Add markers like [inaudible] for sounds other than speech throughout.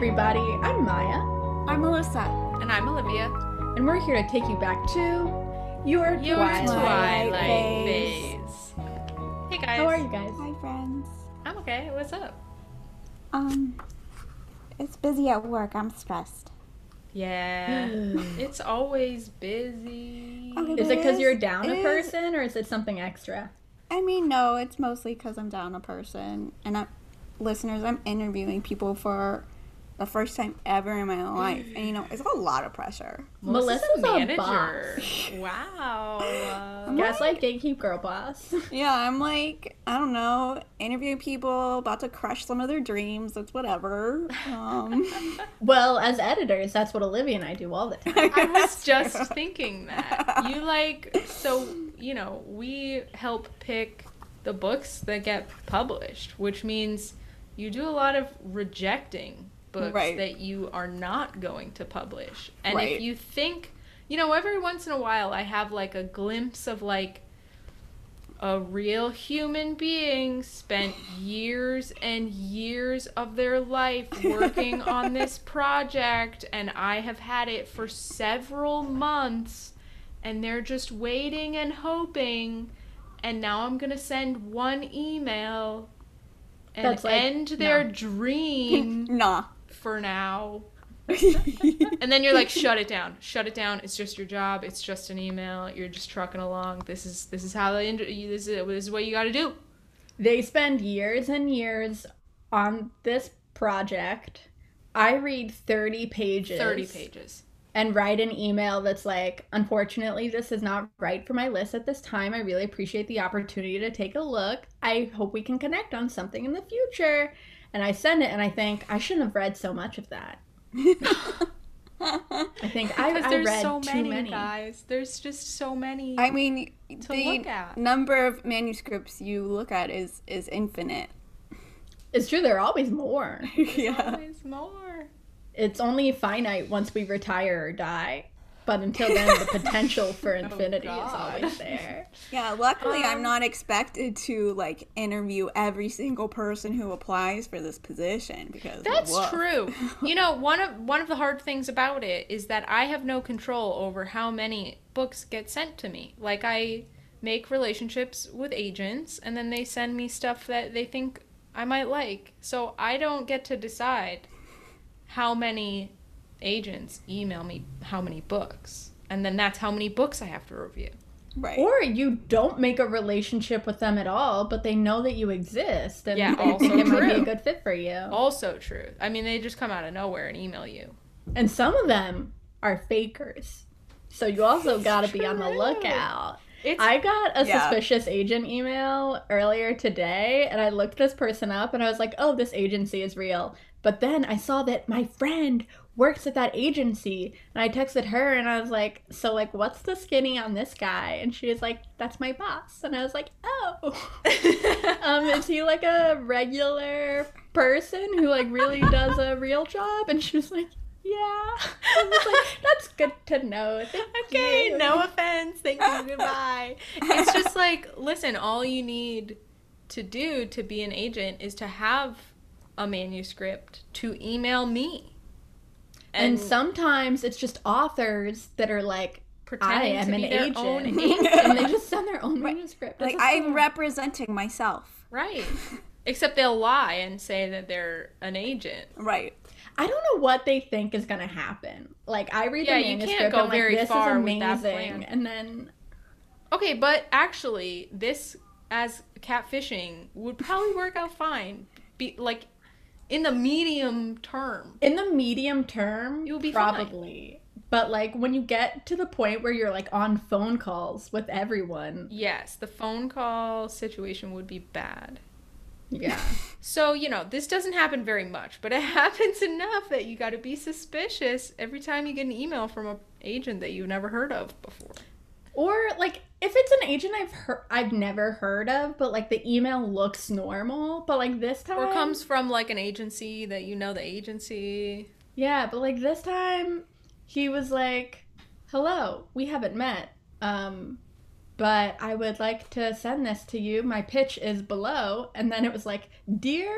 everybody. I'm Maya, I'm Melissa. And I'm Olivia. and we're here to take you back to your, Your Twilight. Twilight, phase. phase. Hey guys. How are you guys? Hi, friends. I'm okay. What's up? Um, it's busy at work. I'm stressed. Yeah. [gasps] it's always busy. Okay. Is it because you're down it a is- person, or is it something extra? I mean, no, it's mostly because I'm down a person. And I'm, listeners, I'm interviewing people for the first time ever in my life. And, you know, it's a lot of pressure. Melissa's a a manager. [laughs] wow. Uh, Gaslight gatekeep girl boss. [laughs] Yeah, I'm like, I don't know, interviewing people, about to crush some of their dreams. It's whatever. Um, [laughs] well, as editors, that's what Olivia and I do all the time. I was just thinking that. You like so you know, we help pick the books that get published, which means you do a lot of rejecting books Right. that you are not going to publish. And Right. if you think, you know, every once in a while I have like a glimpse of like a real human being spent years and years of their life [laughs] working on this project and I have had it for several months and they're just waiting and hoping and now I'm going to send one email and like- end their no. [laughs] dream nah. For now. [laughs] And then you're like, shut it down, shut it down. It's just your job. It's just an email. You're just trucking along. This is this is how the ind- this is this is what you got to do. They spend years and years on this project. I read 30 pages. Thirty pages. And write an email that's like, unfortunately, this is not right for my list at this time. I really appreciate the opportunity to take a look. I hope we can connect on something in the future. And I send it, and I think I shouldn't have read so much of that. I think [laughs] I, Because I there's read so too many, many. guys. There's just so many. I mean, To the look at. number of manuscripts you look at is is infinite. It's true, there are always more. [laughs] yeah. Always more. It's only finite once we retire or die. But until then, the [laughs] potential for infinity is always there. [laughs] Yeah, luckily I'm Um, not expected to like interview every single person who applies for this position because That's woof. true. [laughs] You know, one of one of the hard things about it is that I have no control over how many books get sent to me. Like I make relationships with agents and then they send me stuff that they think I might like. So I don't get to decide how many agents email me how many books. And then that's how many books I have to review. Right. Or you don't make a relationship with them at all, but they know that you exist and Yeah, [laughs] think also it might be a good fit for you. Also true. I mean, they just come out of nowhere and email you. And some of them are fakers. So you also got to be on the lookout. It's I got a Yeah. suspicious agent email earlier today and I looked this person up and I was like, "Oh, this agency is real." But then I saw that my friend works at that agency and I texted her and I was like, "So like what's the skinny on this guy?" And she was like, "That's my boss." And I was like, "Oh." [laughs] um is he like a regular person who like really does a real job? And she was like, "Yeah." I was like, "That's good to know." Thank Okay, you." no offense. Thank you. Goodbye. It's just like, listen, all you need to do to be an agent is to have a manuscript to email me. And, sometimes it's just authors that are like, I pretending am to an be their agent. own [laughs] and they just send their own Right. manuscript. like I'm so- representing myself. right. [laughs] Except they'll lie and say that they're an agent. Right. I don't know what they think is going to happen. Like, I read Yeah, the you can't go and I'm very like, this far is with that amazing. plan. And then, Okay, but actually, this as catfishing would probably work out fine. Be like in the medium term. in the medium term, You'll be fine. probably. But, like, when you get to the point where you're, like, on phone calls with everyone, Yes, the phone call situation would be bad. yeah. [laughs] [laughs] So, you know, this doesn't happen very much, but it [laughs] happens enough that you got to be suspicious every time you get an email from a agent that you've never heard of before. Or like if it's an agent I've heard I've never heard of, but like the email looks normal, but like this time Or comes from like an agency that you know the agency. Yeah, but like this time he was like, "Hello, we haven't met. Um but I would like to send this to you. My pitch is below." And then it was like, "Dear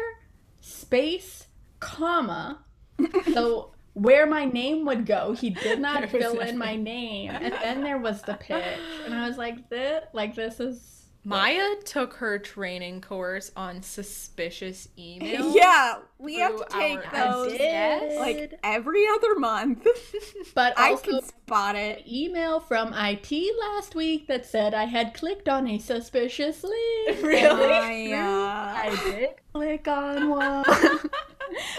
space, comma, [laughs] So where my name would go, he did [laughs] not fill in my name. And then there was the pitch. And I was like, this like this is [laughs] Maya took her training course on suspicious emails. [laughs] Yeah, we have to take those Yes. like every other month. But I also can spot it. email from IT last week that said I had clicked on a suspicious link. Really? I, uh, I did click on one.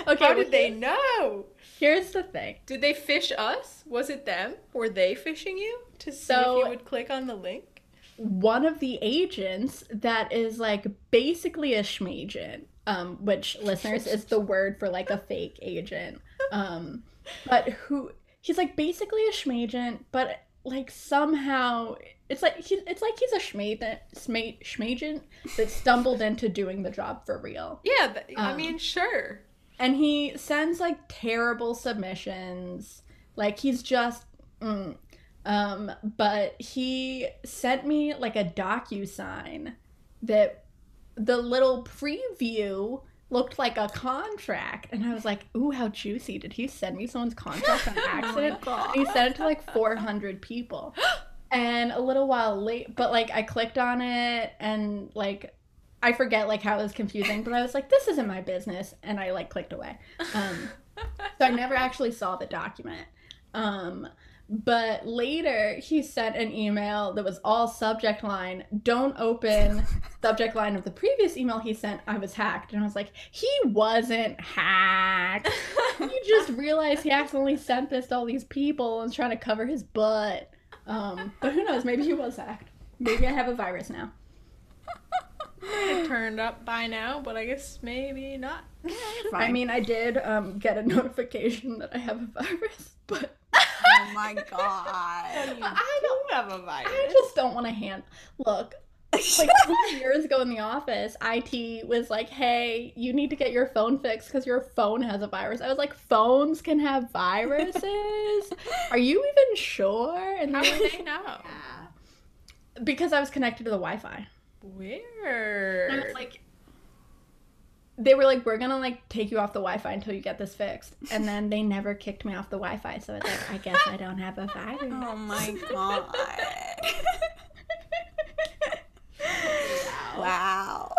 okay, How did they know? Here's the thing. Did they fish us? Was it them? Were they fishing you to see So- if you would click on the link? One of the agents that is like basically a schmagent, um, which listeners is the word for like a fake agent. Um, but who he's like basically a schmagent, but like somehow it's like he, it's like he's a schmagent, schma- schmagent that stumbled into doing the job for real. Yeah, I Um, mean, sure. And he sends like terrible submissions. Like he's just mm. um but he sent me like a DocuSign that the little preview looked like a contract. And i was like ooh how juicy. Did he send me someone's contract on [laughs] accident? God. he sent it to like 400 people. [gasps] And a little while late but like i clicked on it and like i forget like how it was confusing but i was like this isn't my business and i like clicked away um [laughs] so i never actually saw the document um but later he sent an email that was all subject line don't open [laughs] subject line of the previous email he sent i was hacked and i was like he wasn't hacked [laughs] you just realized he accidentally sent this to all these people and was trying to cover his butt. Um, but who knows? Maybe he was hacked. Maybe I have a virus now. It turned up by now, but I guess maybe not. [laughs] I mean, I did um, get a notification that I have a virus, but [laughs] oh my god. I don't have a virus. I just don't want to hand. Look, like [laughs] two years ago in the office, IT was like, "Hey, you need to get your phone fixed because your phone has a virus." I was like, "Phones can have viruses? Are you even sure?" And How would they know? because I was connected to the Wi-Fi. Weird. And it's like they were like, we're gonna like take you off the Wi-Fi until you get this fixed, and [laughs] then they never kicked me off the Wi-Fi. So it's like, I guess I don't have a virus. [laughs] Oh my [laughs] god. wow.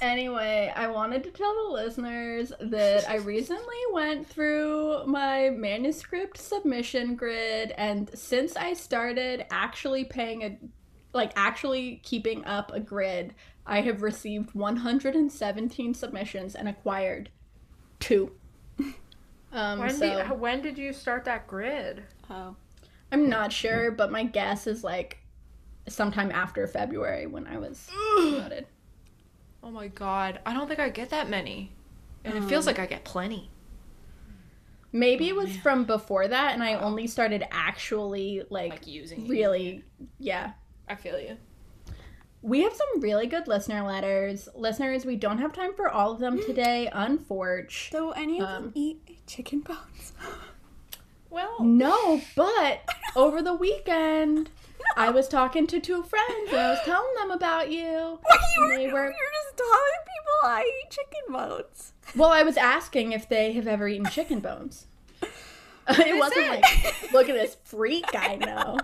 Anyway, I wanted to tell the listeners that I recently went through my manuscript submission grid, and since I started actually paying a, like actually keeping up a grid, I have received 117 submissions and acquired two. [laughs] Um, when, so did, when did you start that grid? Oh. I'm not sure, but my guess is like sometime after February when I was promoted. Oh my god, I don't think I get that many. And it feels Um, like I get plenty. Maybe it was from before that, and I only started actually like, Like using it. really, yeah. I feel you. We have some really good listener letters. Listeners, we don't have time for all of them today, unfortunately. So any of Um, them eat chicken bones? Well, No, but over the weekend, [laughs] I was talking to two friends and I was telling them about you. [laughs] you were, They you were- were just telling people I eat chicken bones. Well, I was asking if they have ever eaten chicken bones. [laughs] it wasn't said- like, look at this freak I know.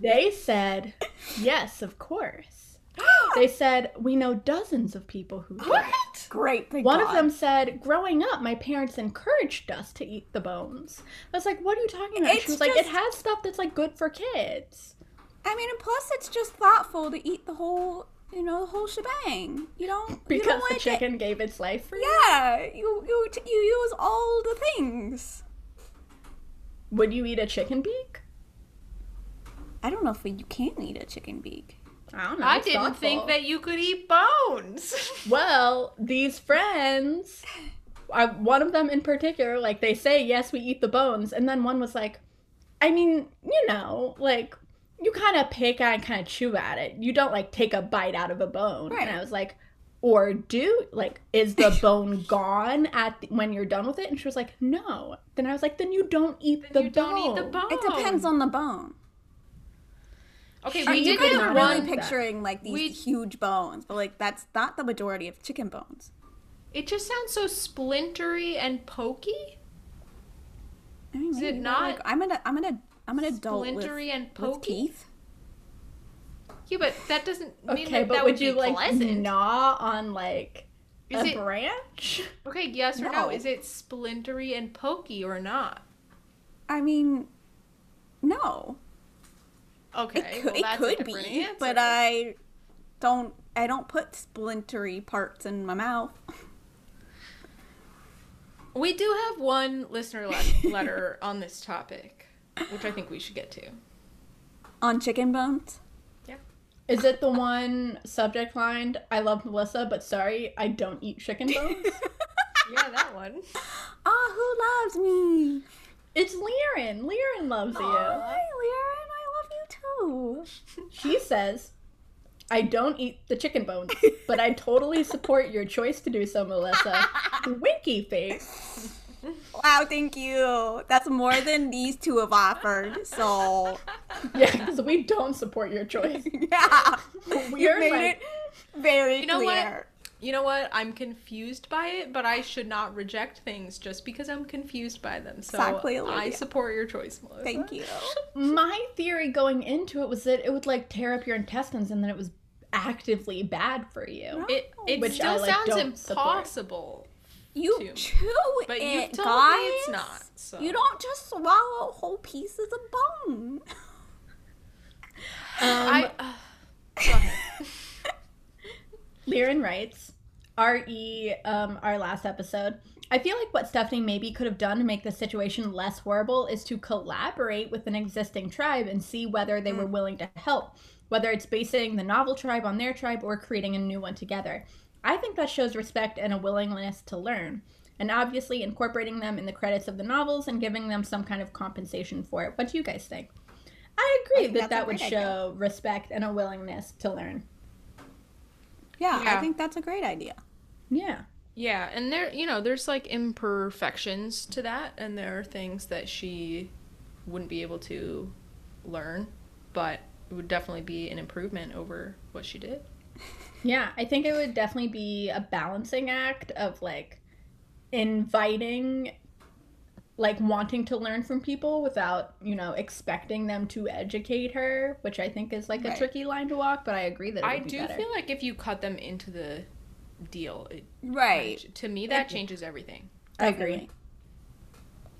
They said, yes, of course. [gasps] They said, we know dozens of people who do. what? Great. One of them said, growing up, my parents encouraged us to eat the bones. I was like, what are you talking about? It's she was like, it has stuff that's like good for kids. I mean, and plus it's just thoughtful to eat the whole, you know, the whole shebang. You don't you Because don't the chicken gave its life for you. Yeah, you you you use all the things. Would you eat a chicken beak? I don't know if you can eat a chicken beak. I don't know. I it's didn't think that you could eat bones. [laughs] Well, these friends, I, one of them in particular, like they say, yes, we eat the bones, and then one was like, I mean, you know, like you kind of pick at and kind of chew at it. You don't like take a bite out of a bone. Right. And I was like, or do like is the [laughs] bone gone at the, when you're done with it? And she was like, no. Then I was like, then you don't eat Then the you bone. don't eat the bone. It depends on the bone. Okay, Are we you did guys not get really want one. that. picturing like these We- huge bones, but like that's not the majority of chicken bones. It just sounds so splintery and pokey. I mean, Is it not Like, I'm an I'm an I'm an adult with, Splintery and with pokey. teeth. Yeah, but that doesn't mean Okay, that, but that would would you be like pleasant. gnaw on like Is a it- branch? [laughs] Okay, yes or no? No. Is it splintery and pokey or not? I mean, no. Okay, it could, well, it could be, answer. but I don't. I don't put splintery parts in my mouth. We do have one listener le- [laughs] letter on this topic, which I think we should get to. On chicken bones. Yeah. Is it the one subject line? I love Melissa, but sorry, I don't eat chicken bones. [laughs] Yeah, that one. Ah, who loves me? it's Liren. Liren loves Oh, you. hi, Liren. I love you too. She says, I don't eat the chicken bones, but I totally support your choice to do so, Melissa. [laughs] Winky face. Wow, thank you. That's more than these two have offered. So, [laughs] Yeah, because we don't support your choice. [laughs] yeah, We're made like, it very You know what? Clear. You know what? I'm confused by it, but I should not reject things just because I'm confused by them. So Exactly, I support your choice, Melissa. Thank you. [laughs] my theory going into it was that it would like tear up your intestines and then it was actively bad for you. It it Which I, still like, sounds don't support. impossible, You Too. chew but it, you've told guys. me it's not. So You don't just swallow whole pieces of bone. Um, I. Uh, go ahead. [laughs] Liren writes, re um, our last episode. I feel like what Stephanie maybe could have done to make the situation less horrible is to collaborate with an existing tribe and see whether they were willing to help, whether it's basing the novel tribe on their tribe or creating a new one together. I think that shows respect and a willingness to learn, and obviously incorporating them in the credits of the novels and giving them some kind of compensation for it. What do you guys think? I agree think that that would great show respect and a willingness to learn. Yeah, Yeah. I think that's a great idea. Yeah. Yeah, and there, you know, there's like imperfections to that, and there are things that she wouldn't be able to learn, but it would definitely be an improvement over what she did. Yeah, I think it would definitely be a balancing act of like inviting like wanting to learn from people without, you know, expecting them to educate her, which I think is like a Right. tricky line to walk, but I agree that it I be do better. feel like if you cut them into the deal, it, Right. to me that changes everything. I agree.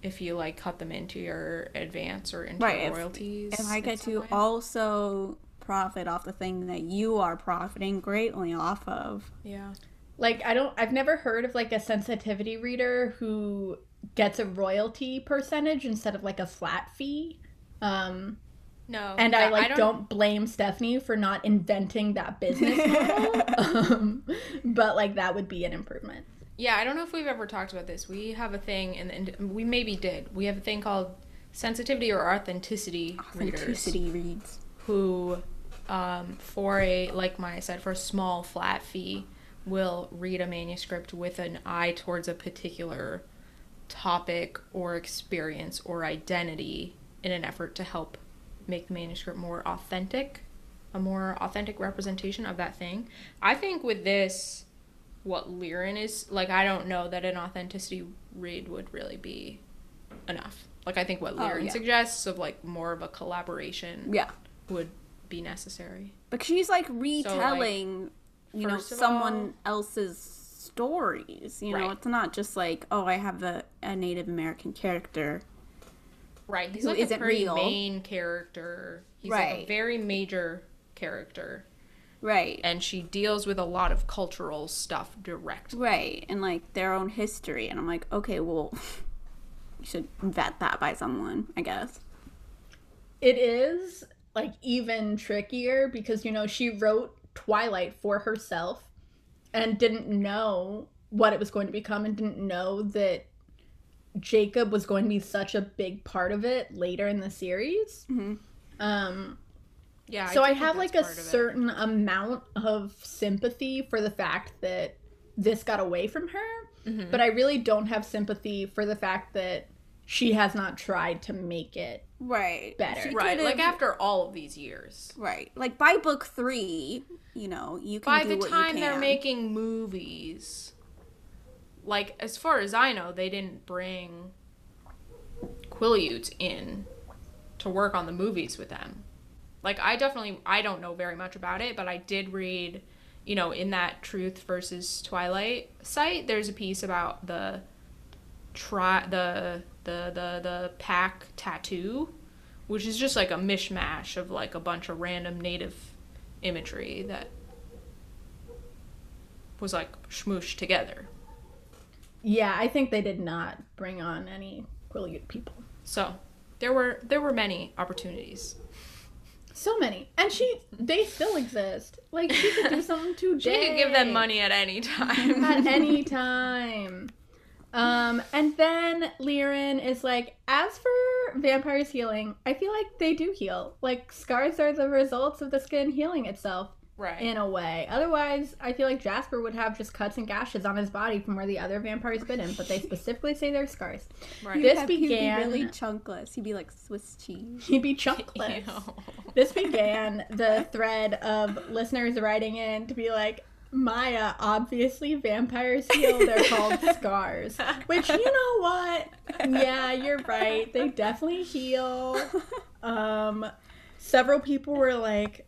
If you like cut them into your advance or into Right, your if- royalties, If I get to also profit off the thing that you are profiting greatly off of. yeah, Like I don't I've never heard of like a sensitivity reader who gets a royalty percentage instead of like a flat fee. Um no, and I like don't... blame Stephanie for not inventing that business model. [laughs] um, but like that would be an improvement. Yeah, I don't know if we've ever talked about this. We have a thing, and, we maybe did. We have a thing called sensitivity or authenticity, readers Authenticity reads. who, um, for a like Maya said, for a small flat fee, will read a manuscript with an eye towards a particular topic or experience or identity in an effort to help make the manuscript more authentic, a more authentic representation of that thing. I think with this, what Liren is like, I don't know that an authenticity read would really be enough. Like, I think what Oh, yeah. suggests of like more of a collaboration Yeah. would be necessary. But she's like retelling, you know, first of someone else's stories. You know, Right. it's not just like, oh, I have a, a Native American character. Right. He's Who like a isn't pretty real. main character. He's like a very major character. Right. And she deals with a lot of cultural stuff directly. Right. And like their own history. And I'm like, okay, well, [laughs] you should vet that by someone, I guess. It is like even trickier because you know she wrote Twilight for herself and didn't know what it was going to become and didn't know that Jacob was going to be such a big part of it later in the series. Mhm. Um Yeah. so do I, have like a part it. certain amount of sympathy for the fact that this got away from her, Mhm. but I really don't have sympathy for the fact that she has not tried to make it. Right. Better. She Right. Like after all of these years. Right. Like by book three, you know, you can By do the what time you they're making movies, like as far as I know, they didn't bring Quileutes in to work on the movies with them. Like I definitely I don't know very much about it, but I did read, you know, in that Truth versus Twilight site, there's a piece about the try the the the the pack tattoo, which is just like a mishmash of like a bunch of random native imagery that was like smooshed together. Yeah, I think they did not bring on any really good people. So there were there were many opportunities. So many, and she they still exist. Like she could do something today. [laughs] She could give them money at any time. at [laughs] any time. Um, and then Liren is like, as for vampires healing, I feel like they do heal. Like scars are the results of the skin healing itself right. in a way. Otherwise, I feel like Jasper would have just cuts and gashes on his body from where the other vampires bit him, but they [laughs] specifically say they're scars. right. This He'd be began- really chunkless. He'd be like Swiss cheese. He'd be [laughs] chunkless. This began [laughs] the thread of listeners writing in to be like, Maya, obviously vampires heal. They're called scars. Which, you know what? Yeah, you're right. They definitely heal. Um, several people were like,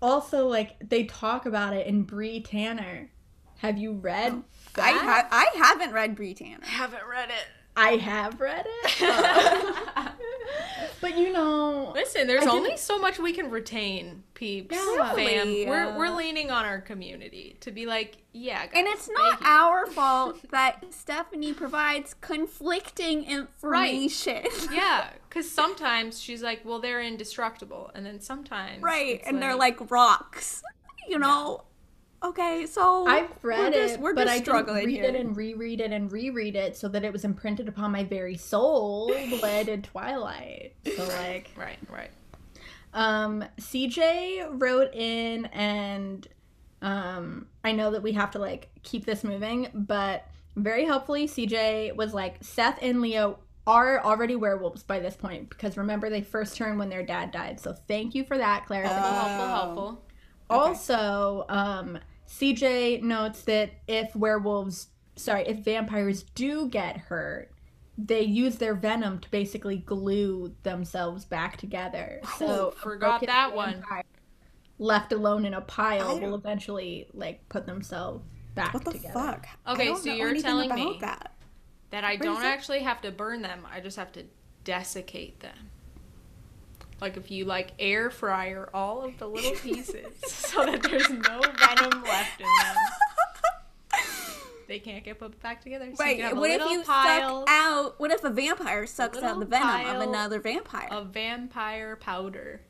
also, like, they talk about it in Bree Tanner. Have you read oh, I that? ha- I haven't read Bree Tanner. haven't read it. I have read it. [laughs] [laughs] but you know, Listen, there's I didn't- only so much we can retain, peeps, Yeah. fam. Really, We're we're leaning on our community to be like, yeah, guys, And it's not thank you. our [laughs] fault that Stephanie provides conflicting information. Right. Yeah, because sometimes she's like, well, they're indestructible, and then sometimes right. it's And they're like rocks. You know? Okay, so I've read we're just, it, We're but just I struggling read here. it and reread it and reread it so that it was imprinted upon my very soul the way I did Twilight. So [laughs] like, right, right. um, CJ wrote in and um, I know that we have to like keep this moving, but very helpfully, CJ was like Seth and Leah are already werewolves by this point because remember they first turned when their dad died. So thank you for that clarification. Helpful, Oh. helpful. Also, um, CJ notes that if werewolves, sorry, if vampires do get hurt, they use their venom to basically glue themselves back together. So, a forgot that one. Left alone in a pile will eventually like put themselves back What the together. fuck? I Okay, don't so know you're anything telling about me that. That I What is don't actually have to burn them. I just have to desiccate them. Like if you like air fryer all of the little [laughs] pieces so that there's no venom left in them. They can't get put back together. So Right. can have a What if you pile suck out? What if a vampire sucks out the venom of another vampire? A vampire powder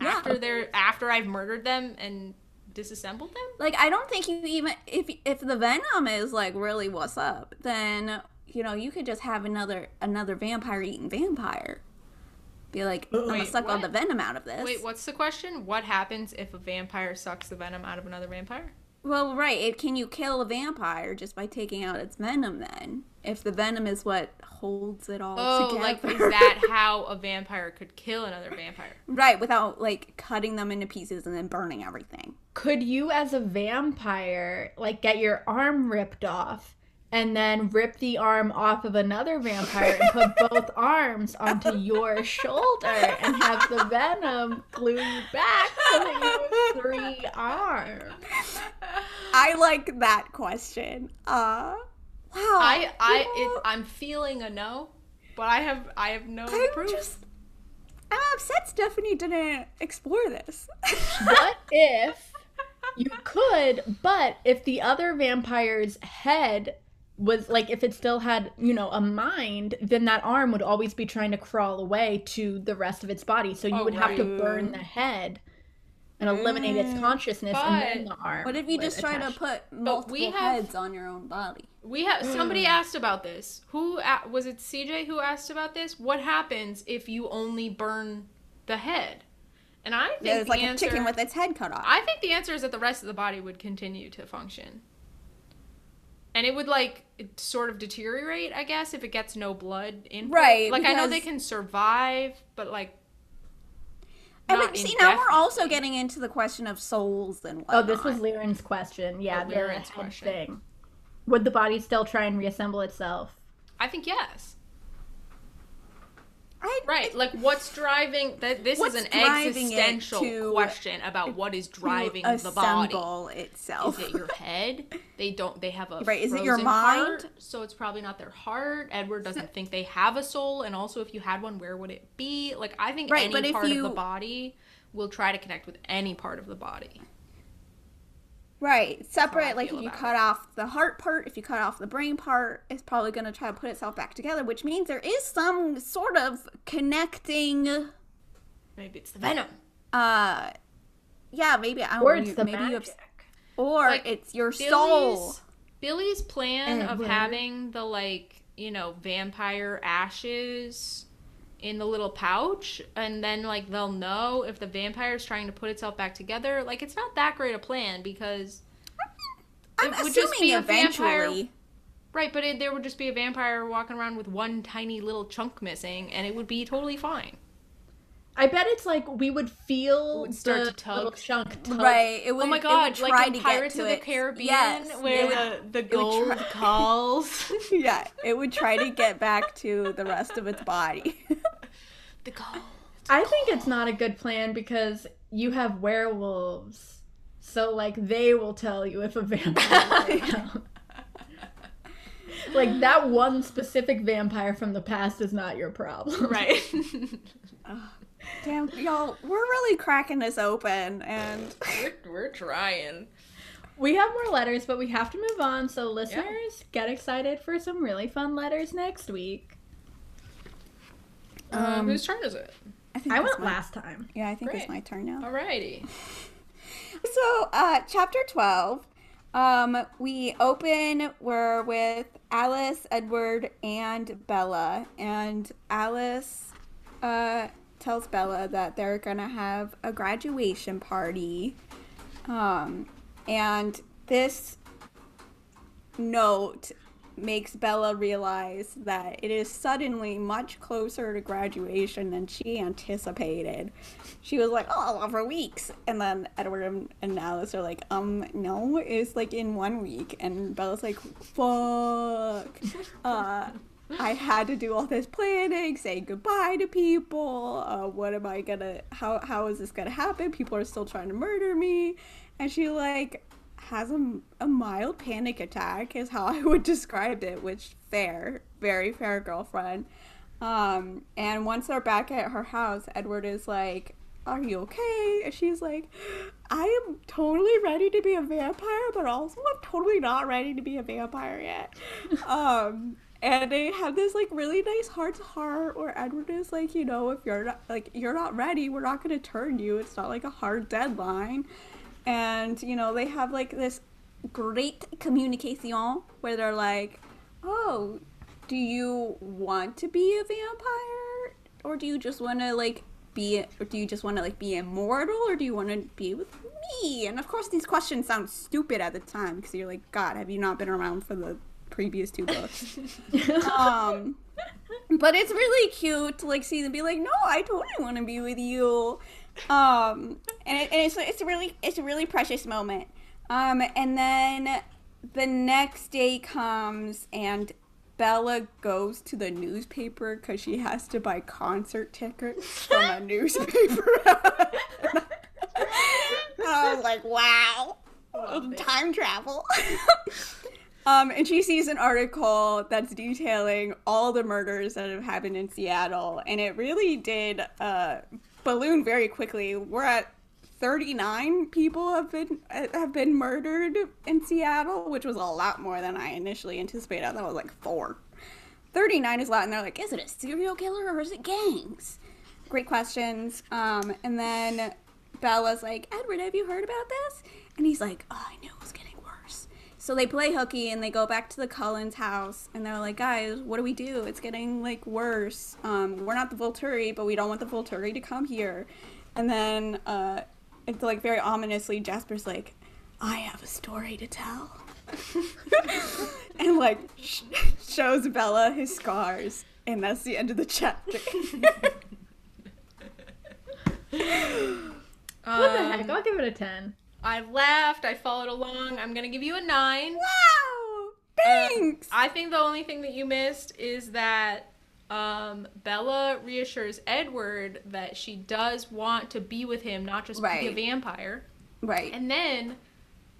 Yeah. after they're after I've murdered them and disassembled them? like I don't think you even if if the venom is like really what's up, then you know you could just have another another vampire eating vampire. Be like, uh-uh. I'm gonna Wait, suck all the venom out of this. Wait, what's the question? What happens if a vampire sucks the venom out of another vampire? Well, right. It, can you kill a vampire just by taking out its venom? Then, if the venom is what holds it all Oh, together, like is that [laughs] how a vampire could kill another vampire? right? Without like cutting them into pieces and then burning everything. Could you, as a vampire, like get your arm ripped off and then rip the arm off of another vampire and put both [laughs] arms onto your shoulder and have the venom glue you back so that you have three arms? I like that question. Uh, wow. I I you know, it, I'm feeling a no, but I have I have no I'm proof. just. I'm upset Stephanie didn't explore this. [laughs] What if you could, but if the other vampire's head was like if it still had, you know, a mind, then that arm would always be trying to crawl away to the rest of its body. So you Oh, would have to burn the head and eliminate its Mm, consciousness and then the arm. What if you would just try to put multiple we have- heads on your own body? We have somebody asked about this. Who was it? CJ who asked about this? What happens if you only burn the head? And I think Yeah, it's the like answer, a chicken with its head cut off. I think the answer is that the rest of the body would continue to function. And it would like sort of deteriorate, I guess, if it gets no blood in. Right, Like I know they can survive, but like. And not we, see, now we're also getting into the question of souls and Oh, this was Liren's question. Yeah, Oh, the Liren's question. thing. Would the body still try and reassemble itself? I think yes. I, Right, like what's driving that this is an existential question about what is driving the body. itself. Is it your head? They don't they have a Right, is it your mind? heart, so it's probably not their heart. Edward doesn't think they have a soul and also if you had one where would it be? Like I think Right, any part of the body will try to connect with any part of the body. Right. Separate, like if you about cut off the heart part, if you cut off the brain part, it's probably going to try to put itself back together, which means there is some sort of connecting. Maybe it's the venom. Uh, yeah, maybe I don't Or know, it's the maybe you magic. have, or Like, it's your soul. Billy's Billy's plan of having the like, you know, vampire ashes in the little pouch and then like they'll know if the vampire's trying to put itself back together. Like it's not that great a plan because I'm it would just be a eventually. vampire- right, but it, there would just be a vampire walking around with one tiny little chunk missing and it would be totally fine. I bet it's like we would feel would start the to tug. little chunk tug. Right. It would, oh my it god, would try like in to Pirates get of to the it. Caribbean Yes, where it would- the, the gold try- [laughs] calls. [laughs] yeah, it would try to get back to the rest of its body. [laughs] the gold. I think it's not a good plan because you have werewolves. So like they will tell you if a vampire. Like that one specific vampire from the past is not your problem. Right. Damn, y'all, we're really cracking this open, and we're, we're trying. We have more letters, but we have to move on. So listeners, get excited for some really fun letters next week. Um, Um, whose turn is it? I think I went my- last time. Yeah, I think Great. it's my turn now. Alrighty. [laughs] So, uh, chapter 12, um, we open, we're with Alice, Edward, and Bella. And Alice uh, tells Bella that they're gonna have a graduation party. Um, and this note makes Bella realize that it is suddenly much closer to graduation than she anticipated. She was like, "Oh, for weeks," and then Edward and, and Alice are like, "Um, no, it's like in one week." And Bella's like, "Fuck." Uh, I had to do all this planning, saying goodbye to people. Uh, what am I gonna? How how is this gonna happen? People are still trying to murder me, and she like has a, a mild panic attack is how I would [laughs] describe it, which fair, very fair girlfriend. Um, and once they're back at her house, Edward is like, "Are you okay?" And she's like, "I am totally ready to be a vampire, but also I'm totally not ready to be a vampire yet." [laughs] um, and they have this like really nice heart to heart where Edward is like, you know, if you're not like you're not ready, we're not gonna turn you. It's not like a hard deadline. And you know they have like this great communication where they're like oh do you want to be a vampire? Or do you just want to like be or do you just want to like be immortal? Or do you want to be with me? And of course these questions sound stupid at the time because you're like god have you not been around for the previous two books. [laughs] Um but it's really cute to like see them be like no i totally want to be with you. Um and, it, and it's it's a really it's a really precious moment. Um and then the next day comes and Bella goes to the newspaper because she has to buy concert tickets from a [laughs] newspaper. [laughs] and I was like, wow, time travel. Um, and she sees an article that's detailing all the murders that have happened in Seattle, and it really did uh, balloon very quickly. We're at 39 people have been have been murdered in Seattle, which was a lot more than I initially anticipated. I thought it was like four. 39 is a lot, and they're like, is it a serial killer or is it gangs? Great questions. Um, and then Bella's like, Edward, have you heard about this? And he's like, oh, I knew it was worse. So they play hooky and they go back to the Cullens house and they're like, guys, what do we do? It's getting like worse. Um, we're not the Volturi, but we don't want the Volturi to come here. And then uh, it's like very ominously, Jasper's like, I have a story to tell. [laughs] and like sh- shows Bella his scars. And that's the end of the chapter. [laughs] [laughs] What the heck? I'll give it a 10. I laughed. I followed along. I'm gonna give you a nine. wow! Thanks! I think the only thing that you missed is that um, Bella reassures Edward that she does want to be with him, not just be a vampire. Right. And then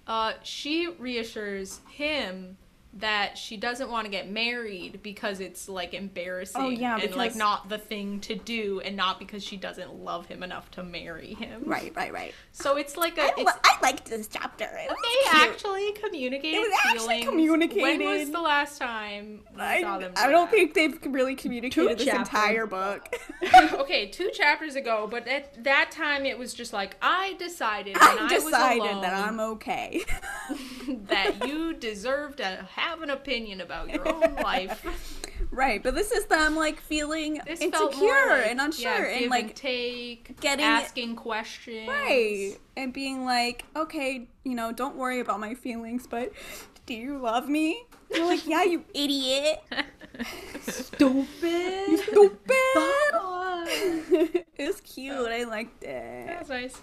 uh, she reassures him that she doesn't want to get married because it's like embarrassing Oh, yeah, and like not the thing to do and not because she doesn't love him enough to marry him. right, right, right. So it's like a I, it's, li- I liked this chapter. It was they cute. actually communicated It was actually feelings. When was the last time we saw I, them? I do don't that? think they've really communicated this chapters. entire book. [laughs] okay, two chapters ago, but at that time it was just like I decided when I I, decided was alone that I'm okay. [laughs] that [laughs] you deserve to have an opinion about your own [laughs] life. right, but this is them like feeling This insecure felt more like, and unsure yeah, and give like take, getting- asking questions. right and being like, okay, you know, don't worry about my feelings, but do you love me? You're like, yeah, you [laughs] idiot, Stupid. stupid. [laughs] it's cute. I liked it. That was nice.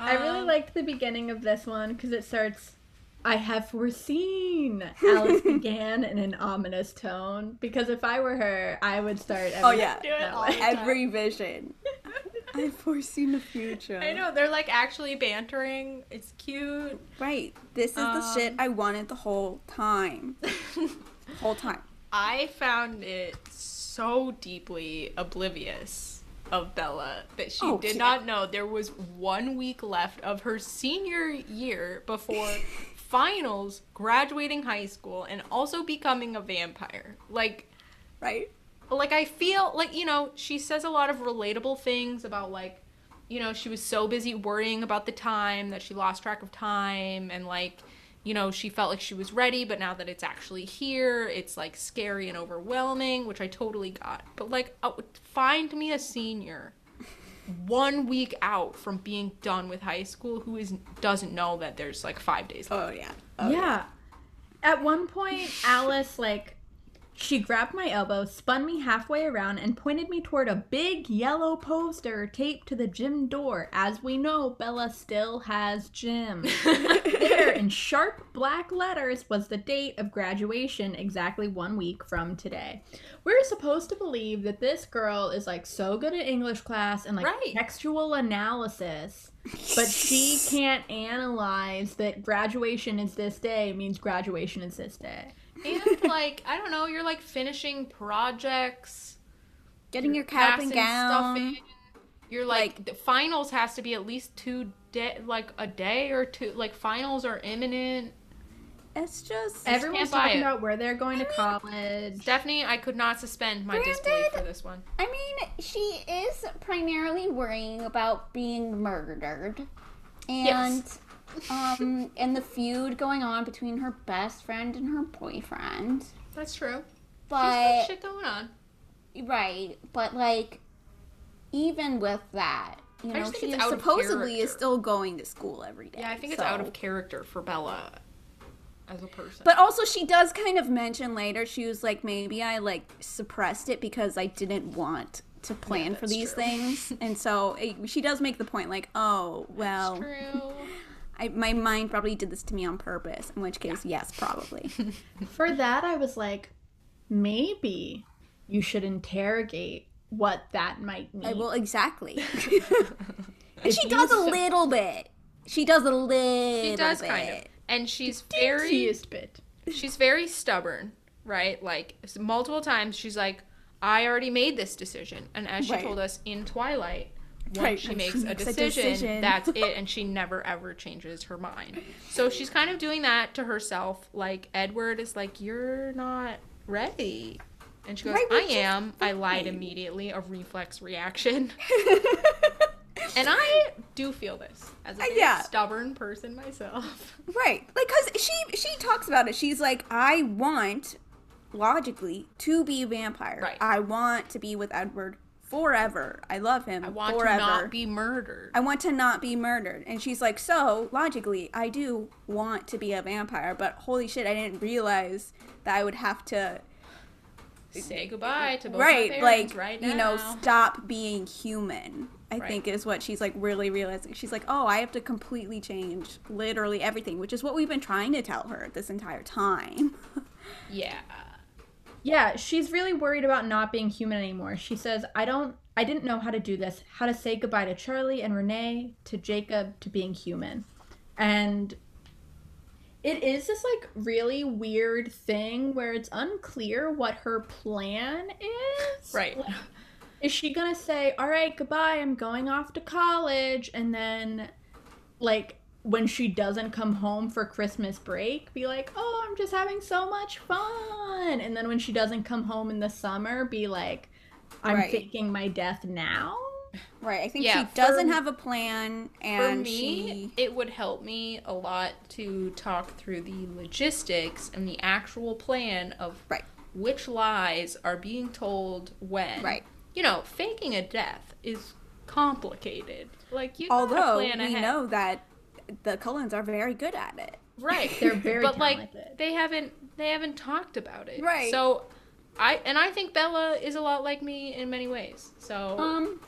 I really Um, liked the beginning of this one because it starts. I have foreseen. [laughs] Alice began in an ominous tone because if I were her, I would start. Every Oh, yeah. [laughs] Do it all way. the time. Every vision. [laughs] I've foreseen the future. I know they're like actually bantering. It's cute. Right. This is the shit Um, I wanted the whole time. whole time. I found it so deeply oblivious of Bella that she Oh, did yeah. not know there was one week left of her senior year before finals, graduating high school, and also becoming a vampire. Like, Right? like I feel like you know she says a lot of relatable things about like you know she was so busy worrying about the time that she lost track of time and like you know she felt like she was ready but now that it's actually here it's like scary and overwhelming which I totally got but like uh, find me a senior one week out from being done with high school who is doesn't know that there's like 5 days oh, left. Oh yeah. Oh, yeah. At one point, Alice, like, she grabbed my elbow, spun me halfway around, and pointed me toward a big yellow poster taped to the gym door. As we know, Bella still has gym. [laughs] there, in sharp black letters, was the date of graduation exactly one week from today. We're supposed to believe that this girl is like so good at English class and like Right. textual analysis [laughs] but she can't analyze that graduation is this day means graduation is this day. And like I don't know you're like finishing projects Getting your cap and gown. in. You're like, the finals has to be at least two day, like a day or two. Like finals are imminent. It's just Everyone's talking it. about where they're going to college. Stephanie, I could not suspend my Granted- disbelief for this one. I mean, she is primarily worrying about being murdered. And Yes. Um and the feud going on between her best friend and her boyfriend. That's true. She's But got shit going on. right, but like even with that, you know, she is supposedly is still going to school every day. Yeah, I think it's so- out of character for Bella as a person. But also, she does kind of mention later. She was like, maybe I like suppressed it because I didn't want to plan for these true. things, and so it, she does make the point, like, oh well, true. [laughs] I, my mind probably did this to me on purpose. In which case, yes, probably. [laughs] For that, I was like, maybe you should interrogate what that might mean. I will exactly. [laughs] and she does a little bit. She does a little. She does bit. kind of, and she's very Teasiest bit. she's very stubborn, right? Like multiple times she's like, I already made this decision. And as she Right. told us in Twilight, once Right, she when makes, she a, makes a decision, decision. that's it, [laughs] and she never ever changes her mind. So she's kind of doing that to herself. Like Edward is like, You're not ready. And she goes, Right, I am. I lied immediately, a reflex reaction. [laughs] And I do feel this as a uh, very yeah. stubborn person myself. [laughs] Right. Like cuz she she talks about it. She's like I want logically to be a vampire. Right. I want to be with Edward forever. I love him I want forever. to not be murdered. I want to not be murdered. And she's like, "So, logically, I do want to be a vampire, but holy shit, I didn't realize that I would have to say goodbye to both right, like right now. you know, stop being human." I Right. think is what she's like really realizing. She's like, "Oh, I have to completely change literally everything," which is what we've been trying to tell her this entire time. yeah. Yeah, she's really worried about not being human anymore. She says, I don't I didn't know how to do this, how to say goodbye to Charlie and Renee, to Jacob, to being human. And it is this like really weird thing where it's unclear what her plan is. Right. Like, is she gonna say, All right, goodbye, I'm going off to college and then like when she doesn't come home for Christmas break, be like, "Oh, I'm just having so much fun," and then when she doesn't come home in the summer, be like, "I'm Right. faking my death now." Right. I think Yeah, she doesn't for- have a plan, And For me, she. it would help me a lot to talk through the logistics and the actual plan of Right. which lies are being told when. Right. You know, faking a death is complicated. Like you Although plan we ahead. know that the Cullens are very good at it. Right. [laughs] They're very but like they haven't they haven't talked about it. Right. So I and I think Bella is a lot like me in many ways. So Um.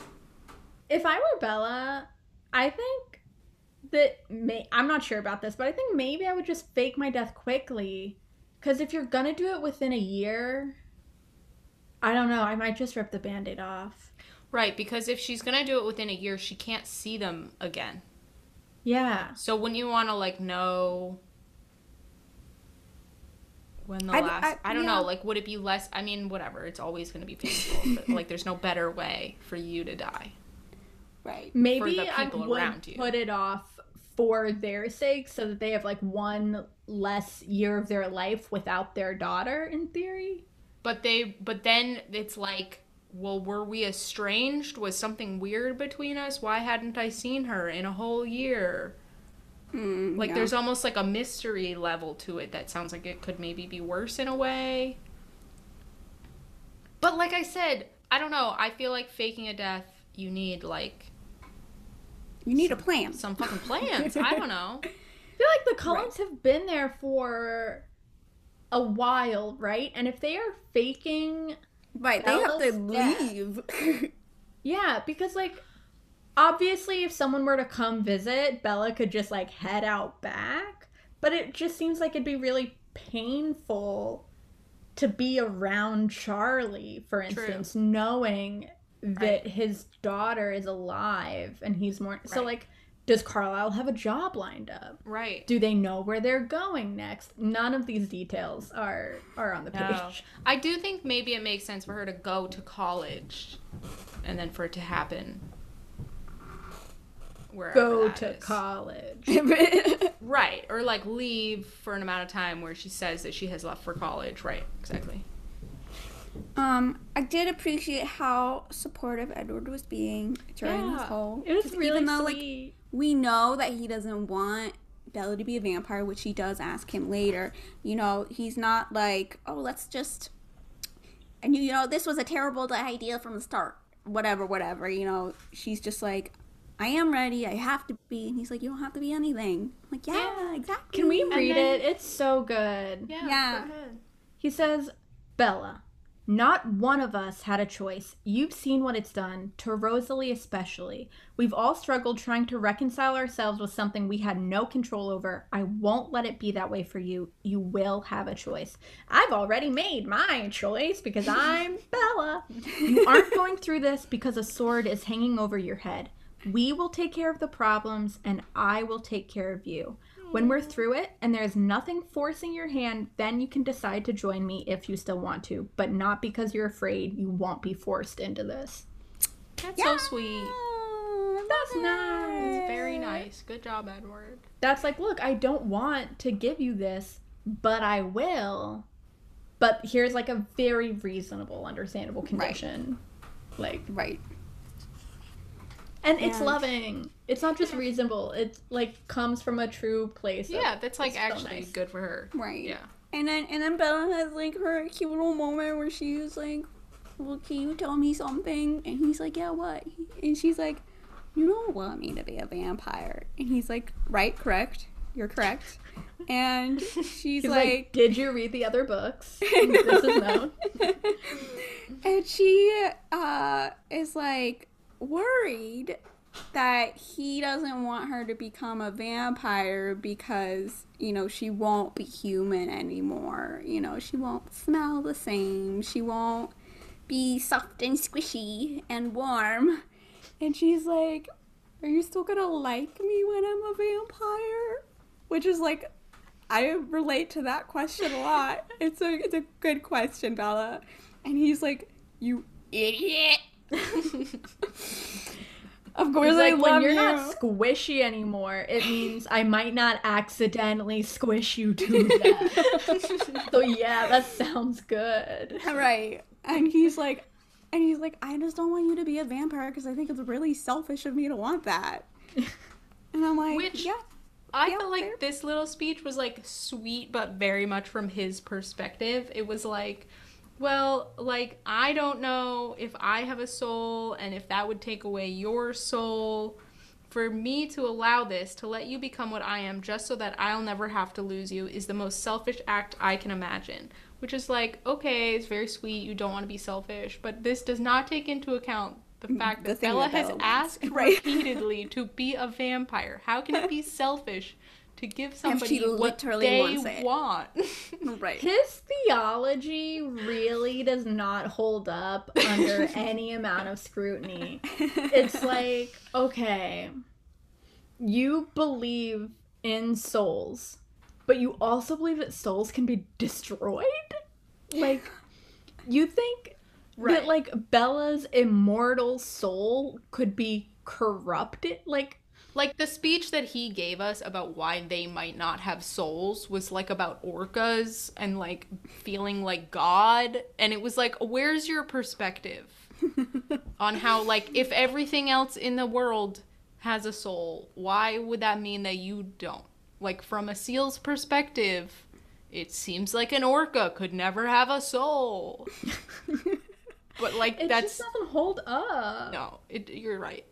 If I were Bella, I think that may I'm not sure about this, but I think maybe I would just fake my death quickly. Cause if you're gonna do it within a year, I don't know, I might just rip the band-aid off. right, because if she's gonna do it within a year, she can't see them again. Yeah. So when you want to like know when the I- last I- I, don't yeah. know like would it be less I mean whatever it's always going to be [laughs] painful but like there's no better way for you to die Right. Maybe the I people would around you. put it off for their sake so that they have like one less year of their life without their daughter in theory. but they but then it's like well were we estranged? Was something weird between us? Why hadn't I seen her in a whole year? Mm, like yeah. there's almost like a mystery level to it that sounds like it could maybe be worse in a way. But like i said i don't know. I feel like faking a death you need like You need a plan. some fucking plans. I don't know. [laughs] I feel like the Cullens have been there for a while, right? And if they are faking Right. They have to leave. [laughs] Yeah, because like obviously if someone were to come visit, Bella could just like head out back, but it just seems like it'd be really painful to be around Charlie, for instance, knowing that Right. his daughter is alive and he's more so like does Carlisle have a job lined up? right Do they know where they're going next? None of these details are are on the no. page. i do think maybe it makes sense for her to go to college and then for it to happen wherever Go to is. college. [laughs] Right, or like leave for an amount of time where she says that she has left for college. Right, exactly. um, I did appreciate how supportive Edward was being during this whole. It was really even though, like, sweet. We know that he doesn't want Bella to be a vampire, which he does ask him later. You know, he's not like, oh, let's just. And you you know, this was a terrible idea from the start. Whatever, whatever. You know, she's just like, I am ready. I have to be. And he's like, you don't have to be anything. I'm like, yeah, Yeah. exactly. Can we read then- it? It's so good. Yeah. Yeah. go ahead. He says, Bella, not one of us had a choice. You've seen what it's done, to Rosalie especially. We've all struggled trying to reconcile ourselves with something we had no control over. I won't let it be that way for you. You will have a choice. I've already made my choice because I'm [laughs] Bella. You aren't going through this because a sword is hanging over your head. We will take care of the problems and I will take care of you. When we're through it and there's nothing forcing your hand, then you can decide to join me if you still want to, but not because you're afraid you won't be forced into this. That's so sweet. That's nice. Very nice. Good job, Edward. That's like, look, I don't want to give you this, but I will. But here's like a very reasonable, understandable condition. Right. Like, Right. And it's loving. It's not just reasonable. It like comes from a true place. of- Yeah, that's like actually nice. good for her. Right. Yeah. And then and then Bella has like her cute little moment where she's like, Well, can you tell me something? And he's like, Yeah, what? And she's like, You don't want me to be a vampire. And he's like, Right, correct. You're correct. And [laughs] she's like, like, "Did you read the other books? [laughs] this is known." [laughs] and she uh is like worried that he doesn't want her to become a vampire because, you know, she won't be human anymore. You know, she won't smell the same. She won't be soft and squishy and warm. And she's like, Are you still gonna like me when I'm a vampire? Which is like, I relate to that question a lot. It's a it's a good question, Bella. And he's like, You idiot. [laughs] of course, He's I like, love when you're you. not squishy anymore, it [laughs] means I might not accidentally squish you to [laughs] death. so yeah, that sounds good. right. And he's like, and he's like, I just don't want you to be a vampire because I think it's really selfish of me to want that. And I'm like, Which- yeah, I Yeah, felt like fair. this little speech was like sweet, but very much from his perspective. It was like, well, like, I don't know if I have a soul and if that would take away your soul. For me to allow this, to let you become what I am, just so that I'll never have to lose you, is the most selfish act I can imagine. Which is like, okay, it's very sweet, you don't want to be selfish, but this does not take into account the fact The that Bella that has wants. asked [laughs] Right. repeatedly to be a vampire. How can it be [laughs] selfish to give somebody what they want? [laughs] right. His theology really does not hold up under [laughs] any amount of scrutiny. [laughs] It's like, okay, you believe in souls, but you also believe that souls can be destroyed? Like, you think Right. that, like, Bella's immortal soul could be corrupted? Like, like the speech that he gave us about why they might not have souls was like about orcas and like feeling like God. And it was like, where's your perspective [laughs] on how, like, if everything else in the world has a soul, why would that mean that you don't? Like, from a seal's perspective, it seems like an orca could never have a soul. [laughs] but, like, it that's. just doesn't hold up. No, it, you're right.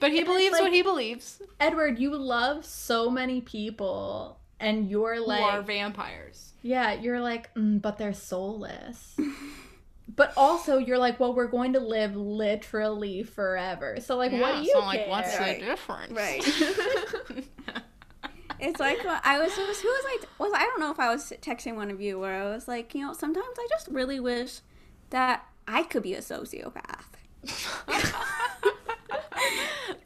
But he And it's believes what he believes. Edward, you love so many people, and you're like, who are vampires. yeah, you're like, mm, but they're soulless. [laughs] but also, you're like, well, we're going to live literally forever. So, like, what do you so, care? like, what's Right. the difference? Right. [laughs] It's like uh, I was, was who was I was I don't know if I was texting one of you where I was like, you know, sometimes I just really wish that I could be a sociopath. [laughs]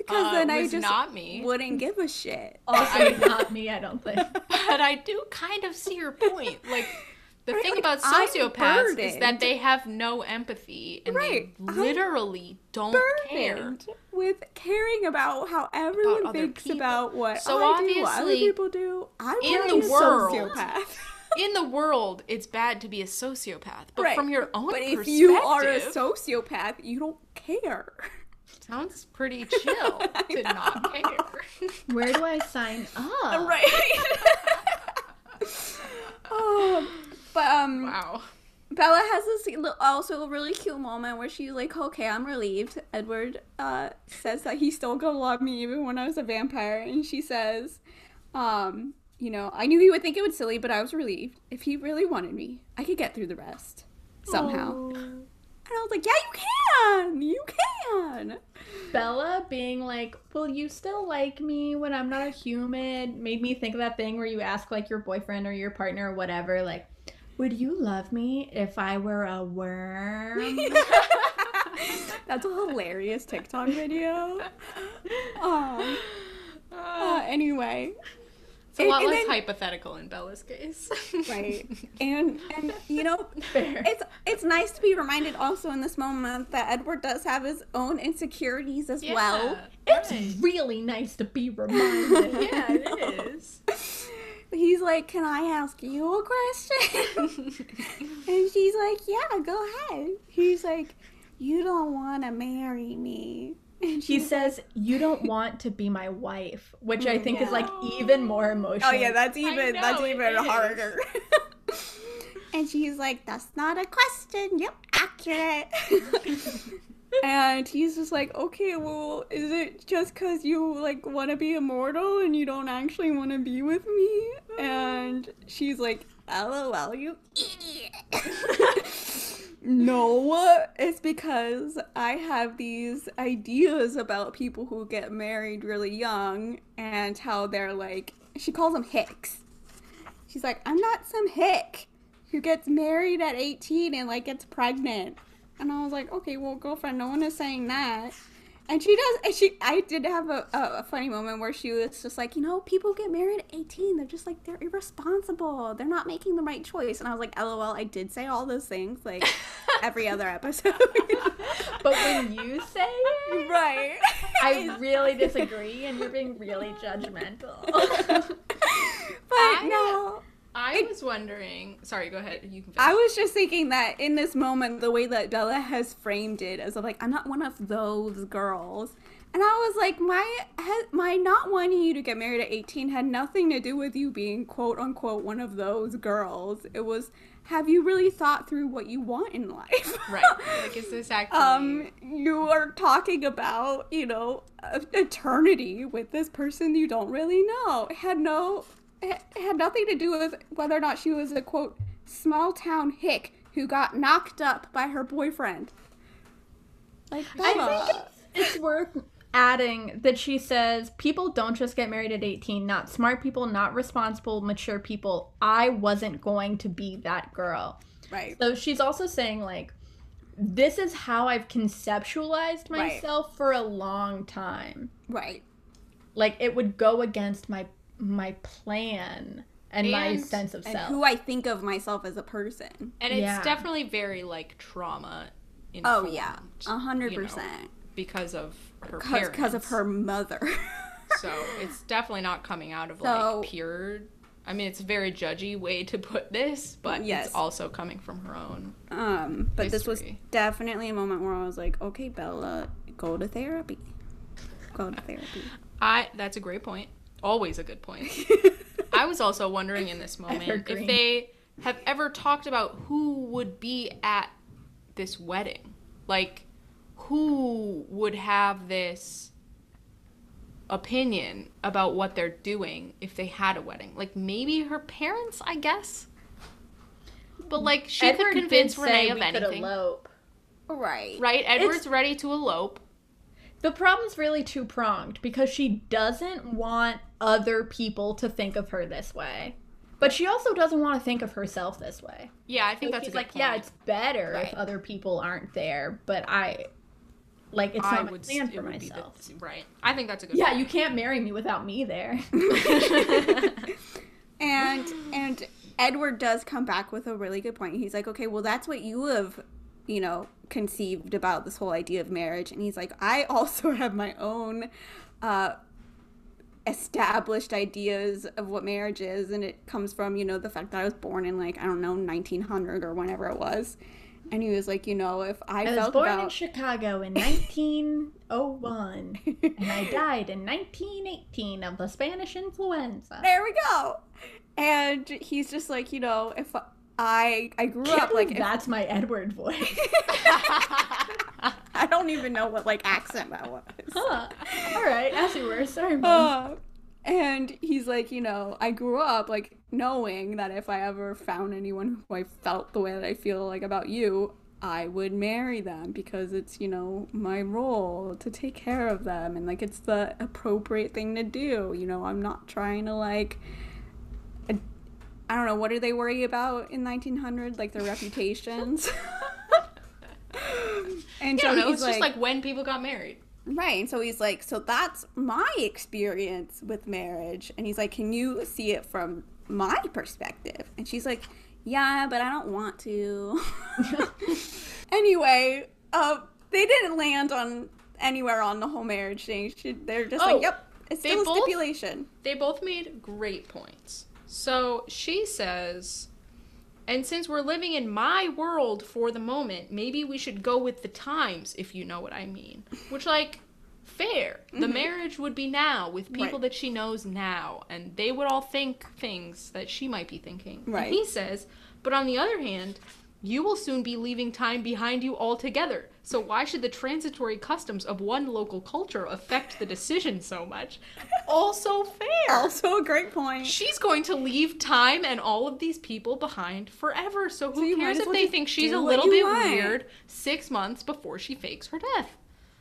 Because Uh, then I was just not me. wouldn't give a shit. [laughs] also, not me, I don't think. [laughs] but I do kind of see your point. Like [laughs] the Right, thing like, about sociopaths is that they have no empathy and Right, they I'm literally don't care. With caring about how everyone other thinks people. about what So I do, what other obviously, people do. I'm in the a world- sociopath. In the world, it's bad to be a sociopath, but Right. from your own But if you are a sociopath, you don't care. Sounds pretty chill [laughs] to not care. Where do I sign [laughs] up? Right. um, [laughs] but um, wow. Bella has this li- also a really cute moment where she's like, "Okay, I'm relieved." Edward uh, says that he's still gonna love me even when I was a vampire, and she says, um, "You know, I knew he would think it was silly, but I was relieved. If he really wanted me, I could get through the rest somehow." And I was like, "Yeah, you can. You can." Bella being like, Will you still like me when I'm not a human? made me think of that thing where you ask, like, your boyfriend or your partner or whatever, like, Would you love me if I were a worm? [laughs] That's a hilarious TikTok video. [laughs] Um. Uh, anyway, It's a lot and less then- hypothetical in Bella's case. [laughs] right, and and you know, Fair. it's it's nice to be reminded also in this moment that Edward does have his own insecurities as well. It's right. really nice to be reminded. [laughs] yeah, it is. [laughs] He's like, "Can I ask you a question?" and she's like, "Yeah, go ahead." He's like, "You don't want to marry me." And He she's says, You don't want to be my wife, which I think is like even more emotional. Oh yeah, that's even know, that's even harder. [laughs] and she's like, "That's not a question. Yep, accurate." [laughs] and he's just like, "Okay, well, is it just cuz you like want to be immortal and you don't actually want to be with me?" Oh. And she's like, "LOL, you idiot." [laughs] No, it's because I have these ideas about people who get married really young and how they're like, she calls them hicks. She's like, I'm not some hick who gets married at 18 and like gets pregnant. And I was like, okay, well, girlfriend, no one is saying that. And she does, and she, I did have a, a, funny moment where she was just like, you know, people get married at 18. They're just like, they're irresponsible. They're not making the right choice. And I was like, lol, I did say all those things like [laughs] every other episode. But when you say it, right. I really disagree, and you're being really judgmental. [laughs] but I- no. I was wondering. Sorry, go ahead. You can. Finish. I was just thinking that in this moment, the way that Bella has framed it as of like, I'm not one of those girls. And I was like, my my not wanting you to get married at 18 had nothing to do with you being quote unquote one of those girls. It was, have you really thought through what you want in life? right. [laughs] Like, is this actually? um, you are talking about, you know, eternity with this person you don't really know. It had no, it had nothing to do with whether or not she was a quote small town hick who got knocked up by her boyfriend. Like, I think it's, it's worth adding that she says people don't just get married at 18, not smart people, not responsible, mature people. I wasn't going to be that girl. right. So she's also saying, like, this is how I've conceptualized Right. myself for a long time. Right. Like, it would go against my my plan and, my sense of And self. who I think of myself as a person. and it's Yeah. definitely very like trauma. Oh yeah, a hundred percent. because of her Because parents. because of her mother. [laughs] So it's definitely not coming out of So- like pure. I mean, it's a very judgy way to put this, but Yes. it's also coming from her own. Um, but this was definitely a moment where I was like, okay, Bella, go to therapy. Go to therapy. I. That's a great point. Always a good point. [laughs] I was also wondering in this moment Evergreen. if they have ever talked about who would be at this wedding. Like, who would have this opinion about what they're doing if they had a wedding? Like, maybe her parents, I guess? But, like, she Edward could convince did Renee say of we could anything. elope. right. Right? Edward's ready to elope. The problem's really two pronged because she doesn't want other people to think of her this way. But she also doesn't want to think of herself this way. Yeah, I think So that's a she's good like, point. yeah, it's better Right. if other people aren't there, but I like it's I not my would plan for would be the- myself. right. I think that's a good Yeah, point. you can't marry me without me there. [laughs] [laughs] [laughs] And and Edward does come back with a really good point. He's like, okay, well, that's what you have, you know, conceived about this whole idea of marriage. And he's like, I also have my own uh, established ideas of what marriage is, and it comes from you know the fact that I was born in like I don't know 1900 or whenever it was. And he was like, you know, if I, I was born in Chicago in [laughs] 1901, and I died in 1918 of the Spanish influenza. there we go. And he's just like, you know, if I I grew Can't up like if- that's my Edward voice. [laughs] [laughs] I don't even know what like accent that was. [laughs] huh. All right, as you were. Sorry, mom. Uh, and he's like, you know, I grew up like knowing that if I ever found anyone who I felt the way that I feel like about you, I would marry them because it's, you know, my role to take care of them and like it's the appropriate thing to do. You know, I'm not trying to like I I don't know, what do they worry about in 1900? Like their reputations. [laughs] and I don't know. he's just like when people got married. Right. And so he's like, so that's my experience with marriage. And he's like, can you see it from my perspective? And she's like, yeah, but I don't want to. [laughs] anyway, uh, they didn't land on anywhere on the whole marriage thing. She, they're just Oh, like, yep, it's still a both- stipulation. They both made great points. So she says, and since we're living in my world for the moment, maybe we should go with the times, if you know what I mean. Which, like, fair. The marriage would be now with people Mm-hmm. Right. that she knows now, and they would all think things that she might be thinking. And Right. he says, but on the other hand, You will soon be leaving time behind you altogether. So why should the transitory customs of one local culture affect the decision so much? Also fair. Also a great point. She's going to leave time and all of these people behind forever. So who might cares if well they think she's a little bit want. weird six months before she fakes her death?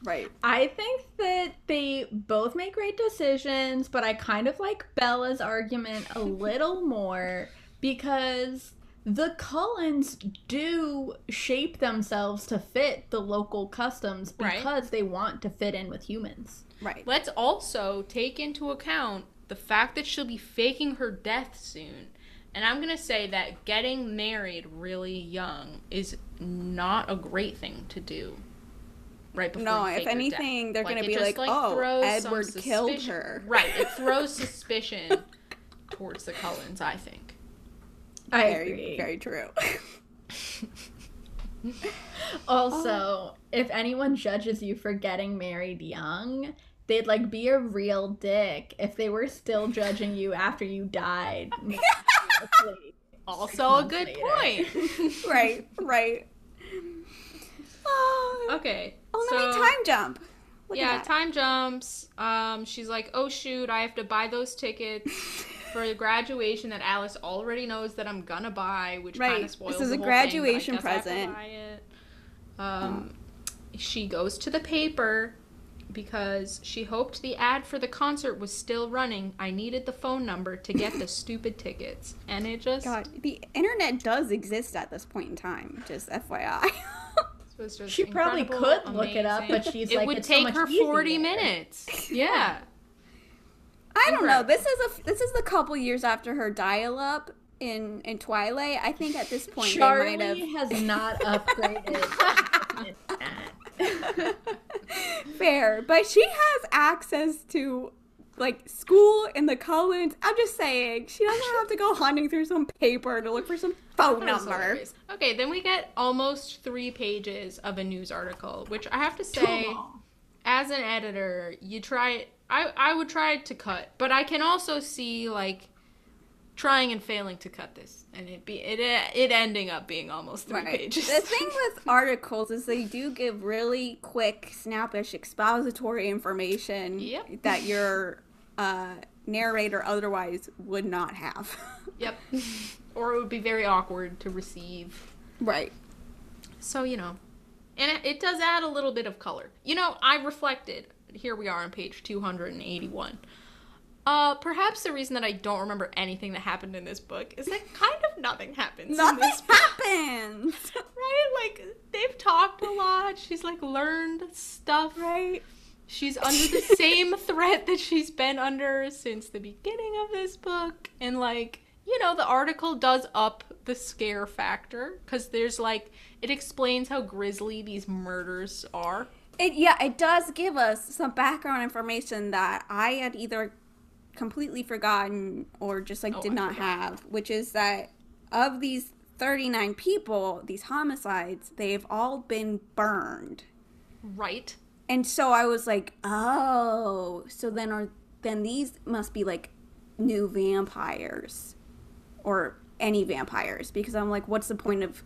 Right. I think that they both make great decisions, but I kind of like Bella's argument a [laughs] little more because the Cullens do shape themselves to fit the local customs Right. because they want to fit in with humans. Right. Let's also take into account the fact that she'll be faking her death soon. And I'm going to say that getting married really young is not a great thing to do. Right before No, you if fake your anything, death. they're Like, gonna be just, like, "Oh, Edward killed her." Right, it throws suspicion [laughs] towards the Cullens, I think. I very, agree. very true. [laughs] Also, if anyone judges you for getting married young, they'd like be a real dick if they were still judging you after you died. [laughs] Also a good later. point. [laughs] right, right. Oh, okay. oh so, let me time jump. Look yeah, time jumps. Um, she's like, "Oh shoot, I have to buy those tickets for a graduation that Alice already knows that I'm gonna buy, which kind of spoils This is the a whole thing, but I graduation guess I present. buy it. Um, she goes to the paper because she hoped the ad for the concert was still running. I needed the phone number to get the [laughs] stupid tickets, and it just God, the internet does exist at this point in time. Just FYI. was [laughs] just She probably incredible, could look it up, but she's it like, would "It's so take much her 40 easier." minutes. Yeah. I don't know. This is a this is a couple years after her dial up in in Twilight. I think at this point Charlie they might have has not [laughs] upgraded. [laughs] fair, but she has access to like school in the Cullens. I'm just saying, she doesn't have to go hunting through some paper to look for some phone number. hilarious. Okay, then we get almost three pages of a news article, which I have to say, as an editor, you try. I I would try to cut, but I can also see like trying and failing to cut this, and it be it it ending up being almost three Right. pages. The thing [laughs] with articles is they do give really quick, snappish, expository information Yep. that your uh, narrator otherwise would not have. [laughs] yep. or it would be very awkward to receive. right. So, you know, and it, it does add a little bit of color. You know, I reflected. Here we are on page 281. Uh, perhaps the reason that I don't remember anything that happened in this book is that kind of nothing happens in Nothing this book, happens. [laughs] right? Like, they've talked a lot. She's, like, learned stuff. right. She's under [laughs] the same threat that she's been under since the beginning of this book. And, like, you know, the article does up the scare factor because there's, like, it explains how grisly these murders are. It yeah, it does give us some background information that I had either completely forgotten or just like Oh, did I not forgot. have, which is that of these 39 people, these homicides, they've all been burned. Right? And so I was like, "Oh, so then are then these must be like new vampires or any vampires because I'm like, what's the point of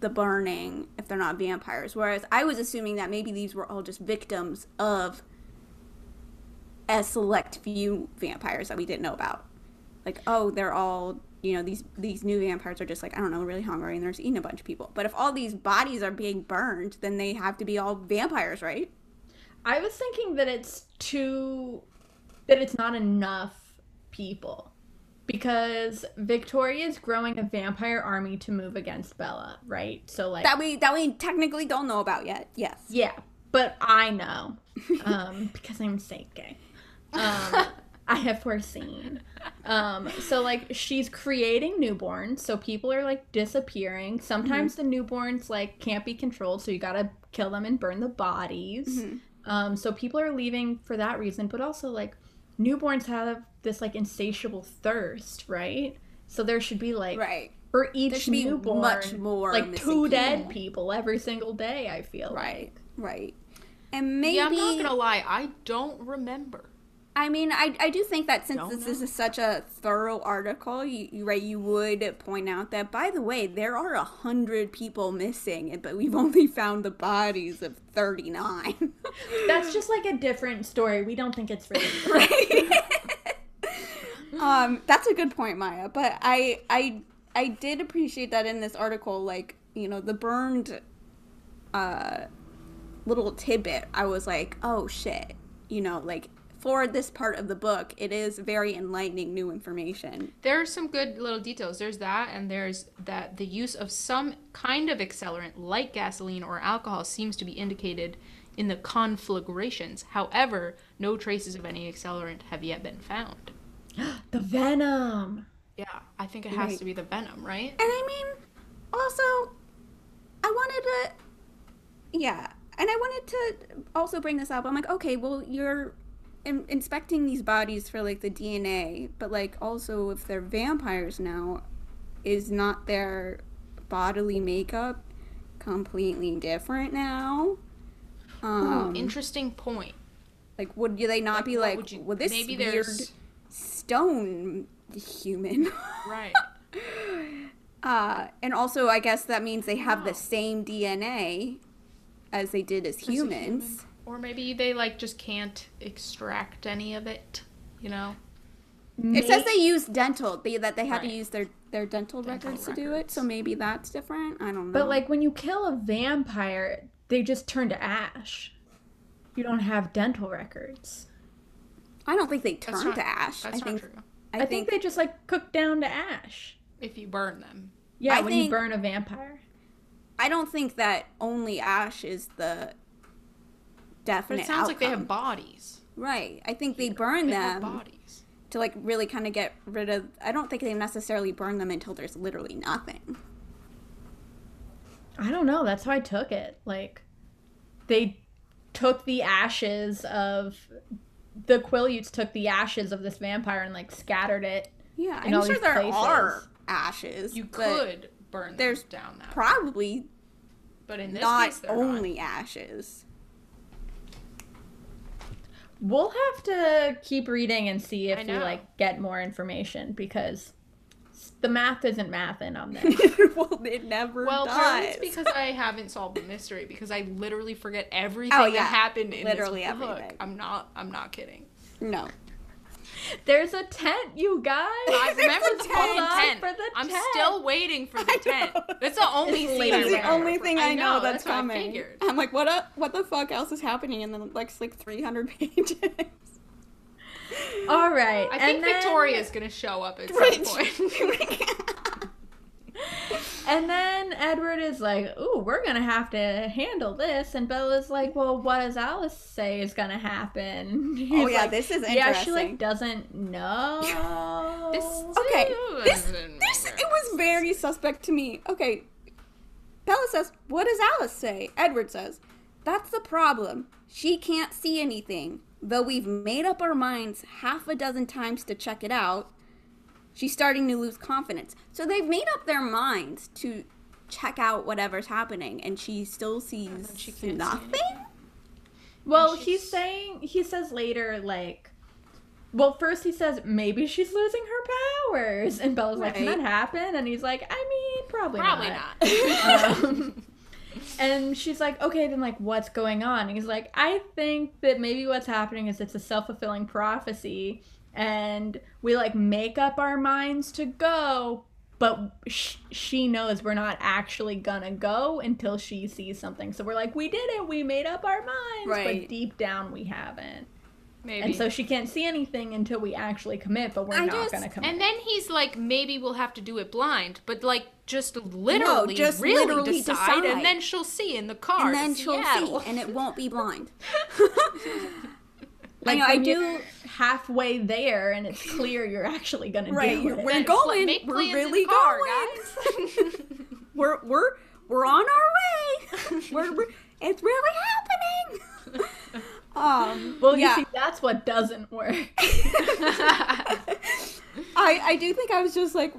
the burning if they're not vampires? Whereas I was assuming that maybe these were all just victims of a select few vampires that we didn't know about. Like, oh, they're all you know these these new vampires are just like I don't know really hungry and they're just eating a bunch of people. But if all these bodies are being burned, then they have to be all vampires, right? I was thinking that it's too that it's not enough people because Victoria's growing a vampire army to move against Bella, right? So like That we that we technically don't know about yet. Yes. yeah, but I know um, [laughs] because I'm psychic. Um, [laughs] I have foreseen. Um, so like she's creating newborns, so people are like disappearing. Sometimes the newborns like can't be controlled, so you gotta kill them and burn the bodies. Mhm. Um, so people are leaving for that reason, but also like newborns have this like insatiable thirst, right? So there should be like Right. for each There should be newborn, much more like missing two dead people. people every single day. I feel Right. like. Right. And maybe Yeah, I'm not gonna lie, I don't remember. I mean, I, I do think that since Don't this know. is such a thorough article, you, you right, you would point out that by the way, there are a hundred people missing, but we've only found the bodies of thirty nine. [laughs] That's just like a different story. We don't think it's really. [laughs] right. [laughs] um, that's a good point, Maya. But I I I did appreciate that in this article, like you know the burned uh little tidbit. I was like, oh shit, you know, like for this part of the book, it is very enlightening new information. There are some good little details. There's that, and there's that the use of some kind of accelerant, like gasoline or alcohol, seems to be indicated in the conflagrations. However, no traces of any accelerant have yet been found. [gasps] the venom. Yeah, I think it has Right. to be the venom, right? And I mean, also, I wanted to, yeah, and I wanted to also bring this up. I'm like, okay, well, you're in- inspecting these bodies for like the DNA, but like also if they're vampires now, is not their bodily makeup completely different now? Um, Interesting point. like, would they not Like, be like, would you- well, this maybe weird there's stone human? [laughs] right. [laughs] Uh, and also, I guess that means they have the same DNA as they did as humans. human. Or maybe they like just can't extract any of it. You know. It says they use dental, they, that they had to use their, their dental, Dental records, to do it, so maybe that's different. I don't know. But like when you kill a vampire, they just turn to ash. You don't have dental records. I don't think they That's turn not- to ash. That's I think, not true. I, I, think, they just like cook down to ash. If you burn them. Yeah, I when you burn a vampire. I don't think that only ash is the But it sounds like they have bodies. Right. I think they burn They have them bodies. to like really kind of get rid of. I don't think they necessarily burn them until there's literally nothing. I don't know. That's how I took it. Like, they took the ashes of the Quileutes took the ashes of this vampire and like scattered it. Yeah, In I'm all sure these there places. are ashes. You could burn them there's down that. way. probably but in this not case, they're not. only ashes. We'll have to keep reading and see if we like get more information because the math isn't mathing on this. [laughs] well, it never Well, does. partly it's because I haven't solved the mystery because I literally forget everything Oh, yeah. that happened in Literally this book. everything. I'm not. I'm not kidding. no. There's a tent, you guys. [laughs] I remember There's the a fucking tent. tent. For the I'm tent. still waiting for the [laughs] I tent. know. That's the only It's scene later. I It's the only thing I, know, that's, what I coming. I'm like, what? Up, what the fuck else is happening in the next like 300 [laughs] pages? All right. I think then- Victoria's gonna show up at some point. And then Edward is like, "Ooh, we're gonna have to handle this," and Bella's like, "Well, what does Alice say is gonna happen?" [laughs] He's oh yeah, like, this is interesting. yeah, she like doesn't [laughs] know. This Okay, this this it was very suspect to me. Okay, Bella says, "What does Alice say?" Edward says, "That's the problem. She can't see anything. Though we've made up our minds half a dozen times to check it out, she's starting to lose confidence. So they've made up their minds to check out whatever's happening, and she still sees she can't see nothing. Well, he's saying he says later like. Well, first he says maybe she's losing her powers, and Bella's like, "Can that Right. happen?" And he's like, "I mean, probably, Probably not." not. [laughs] um, [laughs] and she's like, okay, then like what's going on? And he's like, I think that maybe what's happening is it's a self fulfilling prophecy, and we like make up our minds to go, but sh- she knows we're not actually gonna go until she sees something. So we're like, we did it, we made up our minds, Right. but deep down we haven't. Maybe. And so she can't see anything until we actually commit, but we're I not just- gonna commit. And then he's like, maybe we'll have to do it blind, but like just literally, just really literally decide, decide. and then she'll see in the car. and then she'll Seattle. see, and it won't be blind. [laughs] [laughs] like I know, I do- halfway there and it's clear you're actually gonna Right, do it. we're going, make we're really car, going. guys. [laughs] [laughs] we're we're we're on our way. [laughs] we're, we're it's really happening. um, Well, you yeah, see, that's what doesn't work. I I do think I was just like,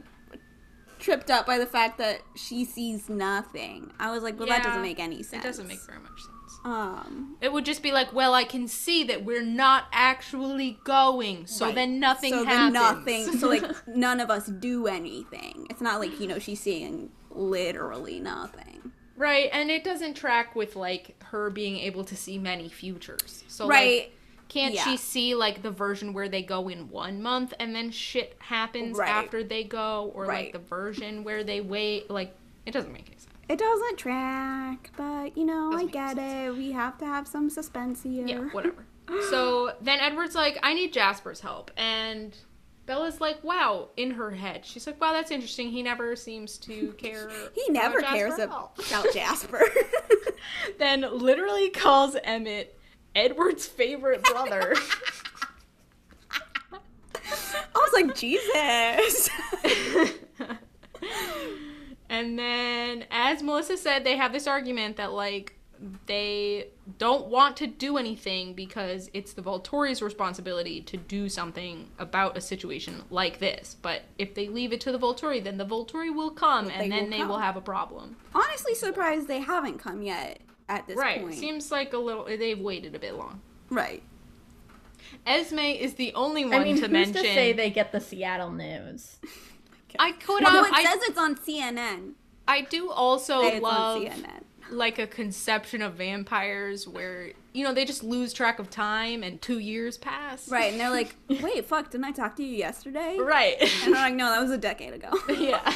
tripped up by the fact that she sees nothing. I was like, well, that doesn't make any sense. It doesn't make very much sense. Um, It would just be like, well, I can see that we're not actually going, so Right. then nothing so happens. then nothing. So like [laughs] none of us do anything. It's not like you know she's seeing literally nothing. right, and it doesn't track with like her being able to see many futures. So right. like, can't yeah. she see like the version where they go in one month and then shit happens Right. after they go, or Right. like the version where they wait? Like, it doesn't make any sense. It doesn't track, but you know, I get sense. it. We have to have some suspense here. Yeah, [laughs] whatever. so then Edward's like, I need Jasper's help. And Bella's like, wow, in her head. She's like, wow, that's interesting. He never seems to [laughs] care. He never about cares Jasper at all." about [laughs] Jasper. then literally calls Emmett Edward's favorite brother. I was like, Jesus. And then, as Melissa said, they have this argument that, like, they don't want to do anything because it's the Volturi's responsibility to do something about a situation like this. But if they leave it to the Volturi, then the Volturi will come They and then will they come. will have a problem. Honestly, surprised they haven't come yet at this right. point. Seems like a little, they've waited a bit long. right. Esme is the only one I mean, to who's mention. to say they get the Seattle news? I could Although have. it I, says it's on CNN. I do also it's love CNN. like a conception of vampires where you know they just lose track of time and two years pass. Right, and they're like, [laughs] wait, fuck, didn't I talk to you yesterday? Right. And they're like, no, that was a decade ago. [laughs] yeah.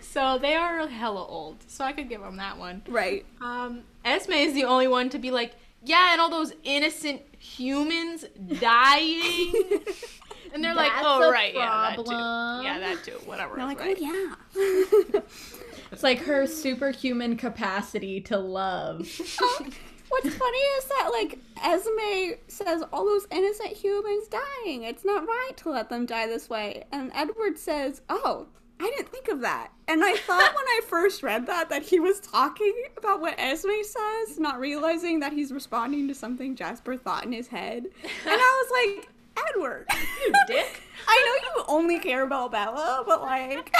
so they are hella old. So I could give them that one. right. Um, Esme is the only one to be like, yeah, and all those innocent humans dying. [laughs] and they're like, oh a right, yeah, that too. Yeah, that too. Whatever. They're like, oh, right. oh yeah. [laughs] It's like her superhuman capacity to love. [laughs] What's funny is that like Esme says all those innocent humans dying. It's not right to let them die this way. And Edward says, "Oh, I didn't think of that." And I thought when I first read that that he was talking about what Esme says, not realizing that he's responding to something Jasper thought in his head. And I was like, "Edward, You dick. [laughs] I know you only care about Bella, but like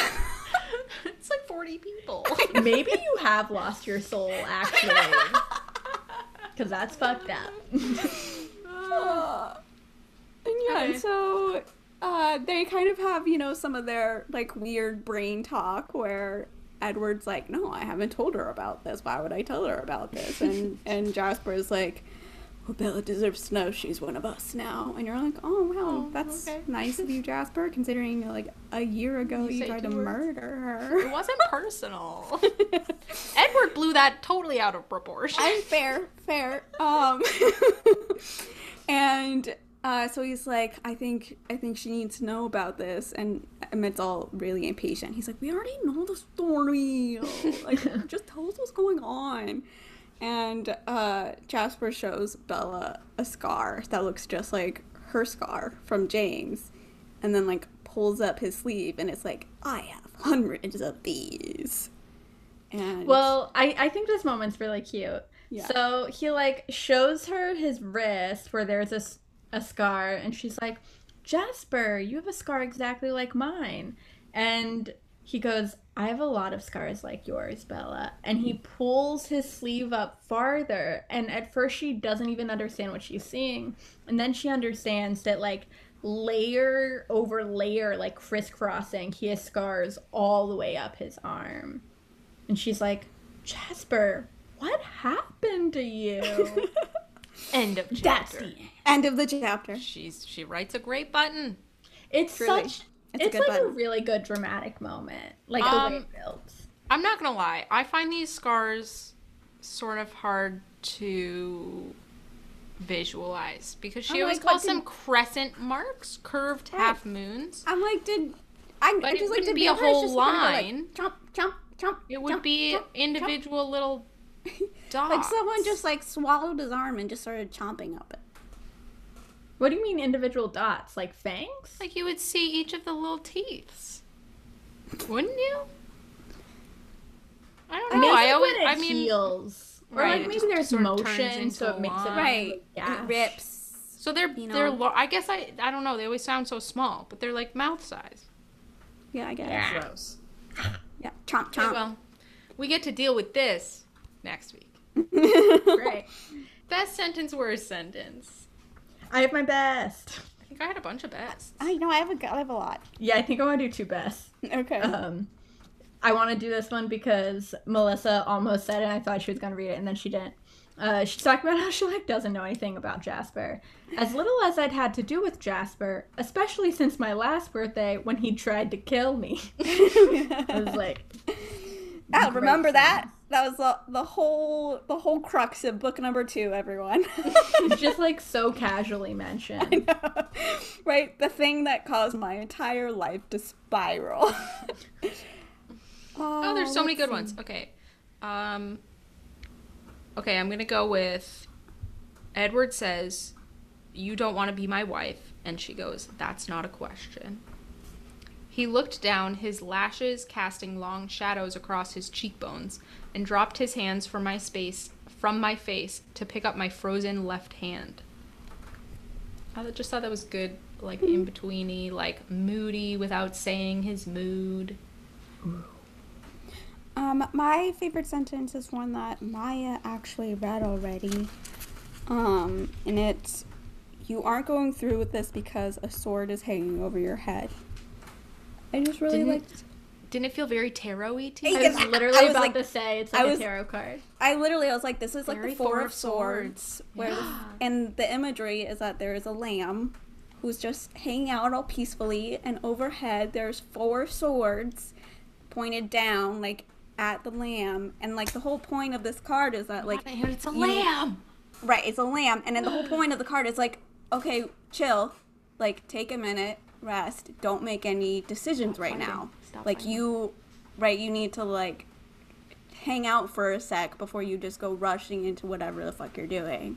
[laughs] it's like 40 people. Maybe you have lost your soul, actually. [laughs] Because that's fucked up. Uh, [sighs] and yeah, Okay. and so uh, they kind of have, you know, some of their like weird brain talk where Edward's like, "No, I haven't told her about this. Why would I tell her about this?" And and Jasper's like, "Well, Bella deserves to know she's one of us now." And you're like, "Oh wow, Oh, that's okay. nice of you, Jasper. Considering like a year ago You you, tried to words. murder her. [laughs] It wasn't personal. [laughs] Edward blew that totally out of proportion. I'm fair, fair. Um, [laughs] and uh, so he's like, I think, I think she needs to know about this, and Emmett's all really impatient. He's like, we already know the story. Like, just tell us what's going on. And uh, Jasper shows Bella a scar that looks just like her scar from James, and then like pulls up his sleeve, and it's like, I have hundreds of these. And Well, I, I think this moment's really cute. Yeah. So he like shows her his wrist where there's a a scar, and she's like, Jasper, you have a scar exactly like mine. And he goes, I have a lot of scars like yours, Bella. And he pulls his sleeve up farther. And at first, she doesn't even understand what she's seeing. And then she understands that, like, layer over layer, like crisscrossing, he has scars all the way up his arm. And she's like, Jasper, what happened to you? [laughs] End of chapter. That's the end. end of the chapter. She's she writes a great button. It's Truly. such. It's a It's, good like a really good dramatic moment. Like the way Um, it builds. I'm not gonna lie. I find these scars sort of hard to visualize because she I'm always like, what calls did- them crescent marks, curved half moons. I'm like, did I? But I it just like wouldn't did be a whole just kind of go, like, line. chomp, chomp, chomp. It would chomp, be chomp, chomp. individual little dots. [laughs] Like someone just like swallowed his arm and just started chomping up it. What do you mean individual dots? Like fangs? like you would see each of the little teeth. wouldn't you? I don't know. Maybe I always, when it I mean, heals. Or Right, like it maybe just there's sort of turns motion, so it makes it. Right. Yeah. It rips. so they're you they're. Lo- I guess I I don't know. They always sound so small, but they're like mouth size. Yeah, I guess. Gross. Yeah. Chomp Okay, chomp. well, we get to deal with this next week. [laughs] Great. [laughs] Best sentence, worst sentence. I have my best. I think I had a bunch of bests. I know I have a I have a lot. Yeah, I think I want to do two best. Okay. Um, I want to do this one because Melissa almost said it. and I thought she was gonna read it, and then she didn't. Uh, she's talking about how she like doesn't know anything about Jasper. As little as I'd had to do with Jasper, especially since my last birthday when he tried to kill me. [laughs] I was like, great remember that? That was the, the whole the whole crux of book number two, everyone. [laughs] [laughs] just like so casually mentioned. right? The thing that caused my entire life to spiral. [laughs] Oh, there's so many good ones. Okay. Um Okay, I'm going to go with Edward says, "You don't want to be my wife." And she goes, "That's not a question." He looked down, his lashes casting long shadows across his cheekbones, and dropped his hands from my space from my face to pick up my frozen left hand. I just thought that was good, like in betweeny, like moody without saying his mood. Um, my favorite sentence is one that Maya actually read already. Um, and it's you aren't going through with this because a sword is hanging over your head. I just really Didn't- liked Didn't it feel very tarot-y to Hey, you? I was I literally was about like- to say it's I like was- a tarot card. I literally I was like, this is like Very the four, Four of of swords, Swords. where Yeah. and the imagery is that there is a lamb who's just hanging out all peacefully, and overhead there's four swords pointed down like at the lamb, and like the whole point of this card is that like it's a you- lamb. Right, it's a lamb, and then the whole point of the card is like, okay, chill, like take a minute, rest, don't make any decisions right fighting. now. Stop like fighting. you, right, you need to like hang out for a sec before you just go rushing into whatever the fuck you're doing.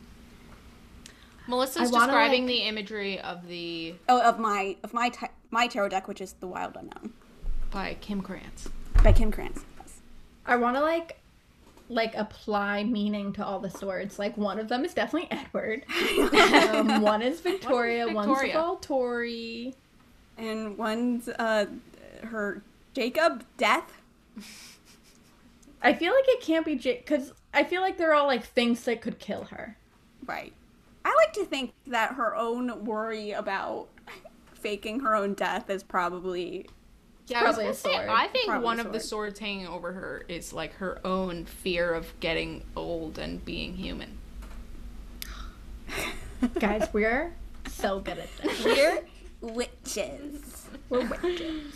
Melissa's I wanna, describing like- the imagery of the Oh, of my of my ta- my tarot deck, which is the Wild Unknown by Kim Krans. by Kim Krans. Yes. I want to like like apply meaning to all the swords. Like one of them is definitely Edward. [laughs] um, one is Victoria. One's Victoria? Volturi. And one's uh her Jacob death. I feel like it can't be Jake because I feel like they're all like things that could kill her. Right. I like to think that her own worry about faking her own death is probably Yeah, I was probably gonna say. I think Probably one a of the swords hanging over her is like her own fear of getting old and being human. Guys, we're so good at this. we're witches. We're witches.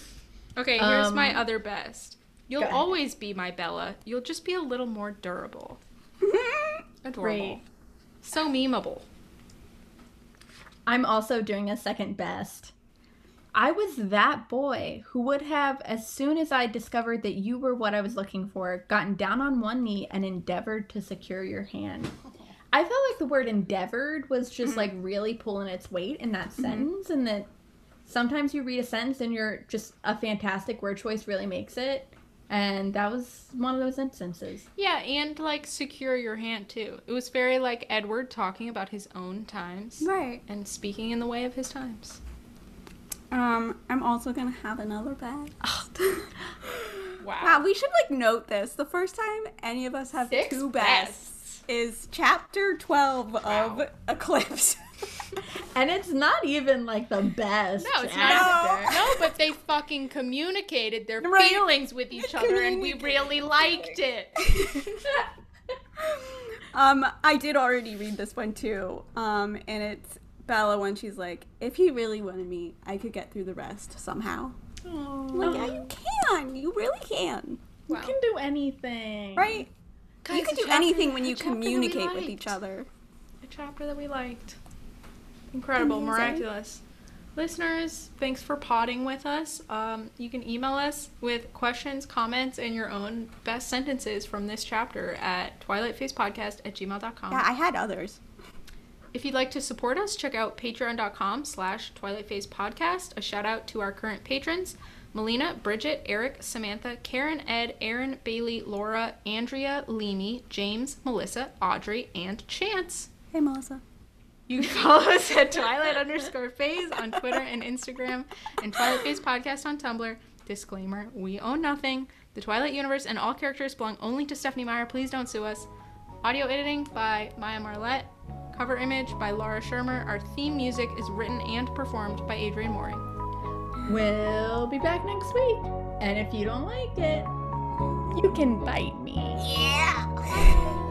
Okay, here's my Um, other best. You'll always be my Bella. You'll just be a little more durable. [laughs] Adorable. Great. So memeable. I'm also doing a second best. I was that boy who would have, as soon as I discovered that you were what I was looking for, gotten down on one knee and endeavored to secure your hand. I felt like the word endeavored was just like really pulling its weight in that sentence, and that sometimes you read a sentence and you're just a fantastic word choice really makes it. And that was one of those instances. Yeah, and like secure your hand too. It was very like Edward talking about his own times Right. and speaking in the way of his times. Um, I'm also gonna have another bag. [laughs] [laughs] Wow. Wow, we should like note this. The first time any of us have Six two bests is chapter 12 of Eclipse. [laughs] And it's not even like the best. No, it's chapter. not. No, but they fucking communicated their Right. feelings with each other, and we really liked it. [laughs] um, I did already read this one too. Um, and it's Bella when she's like, if he really wanted me, I could get through the rest somehow. I'm like, yeah, you can. You really can. You can do anything. Right? Guys, you can do anything when you chapter that we communicate with each other. A chapter that we liked. Incredible, Amazing. miraculous. Listeners, thanks for potting with us. Um, you can email us with questions, comments, and your own best sentences from this chapter at twilightfacepodcast at gmail.com. Yeah, I had others. If you'd like to support us, check out patreon.com slash twilightfacepodcast. A shout out to our current patrons, Melina, Bridget, Eric, Samantha, Karen, Ed, Aaron, Bailey, Laura, Andrea, Leamy, James, Melissa, Audrey, and Chance. Hey, Melissa. You can follow us at Twilight underscore phase on Twitter and Instagram and Twilight Phase Podcast on Tumblr. Disclaimer We own nothing. The Twilight universe and all characters belong only to Stephenie Meyer. Please don't sue us. Audio editing by Maya Marlette. Cover image by Laura Shermer. Our theme music is written and performed by Adrian Mooring. We'll be back next week. And if you don't like it, you can bite me. Yeah. [laughs]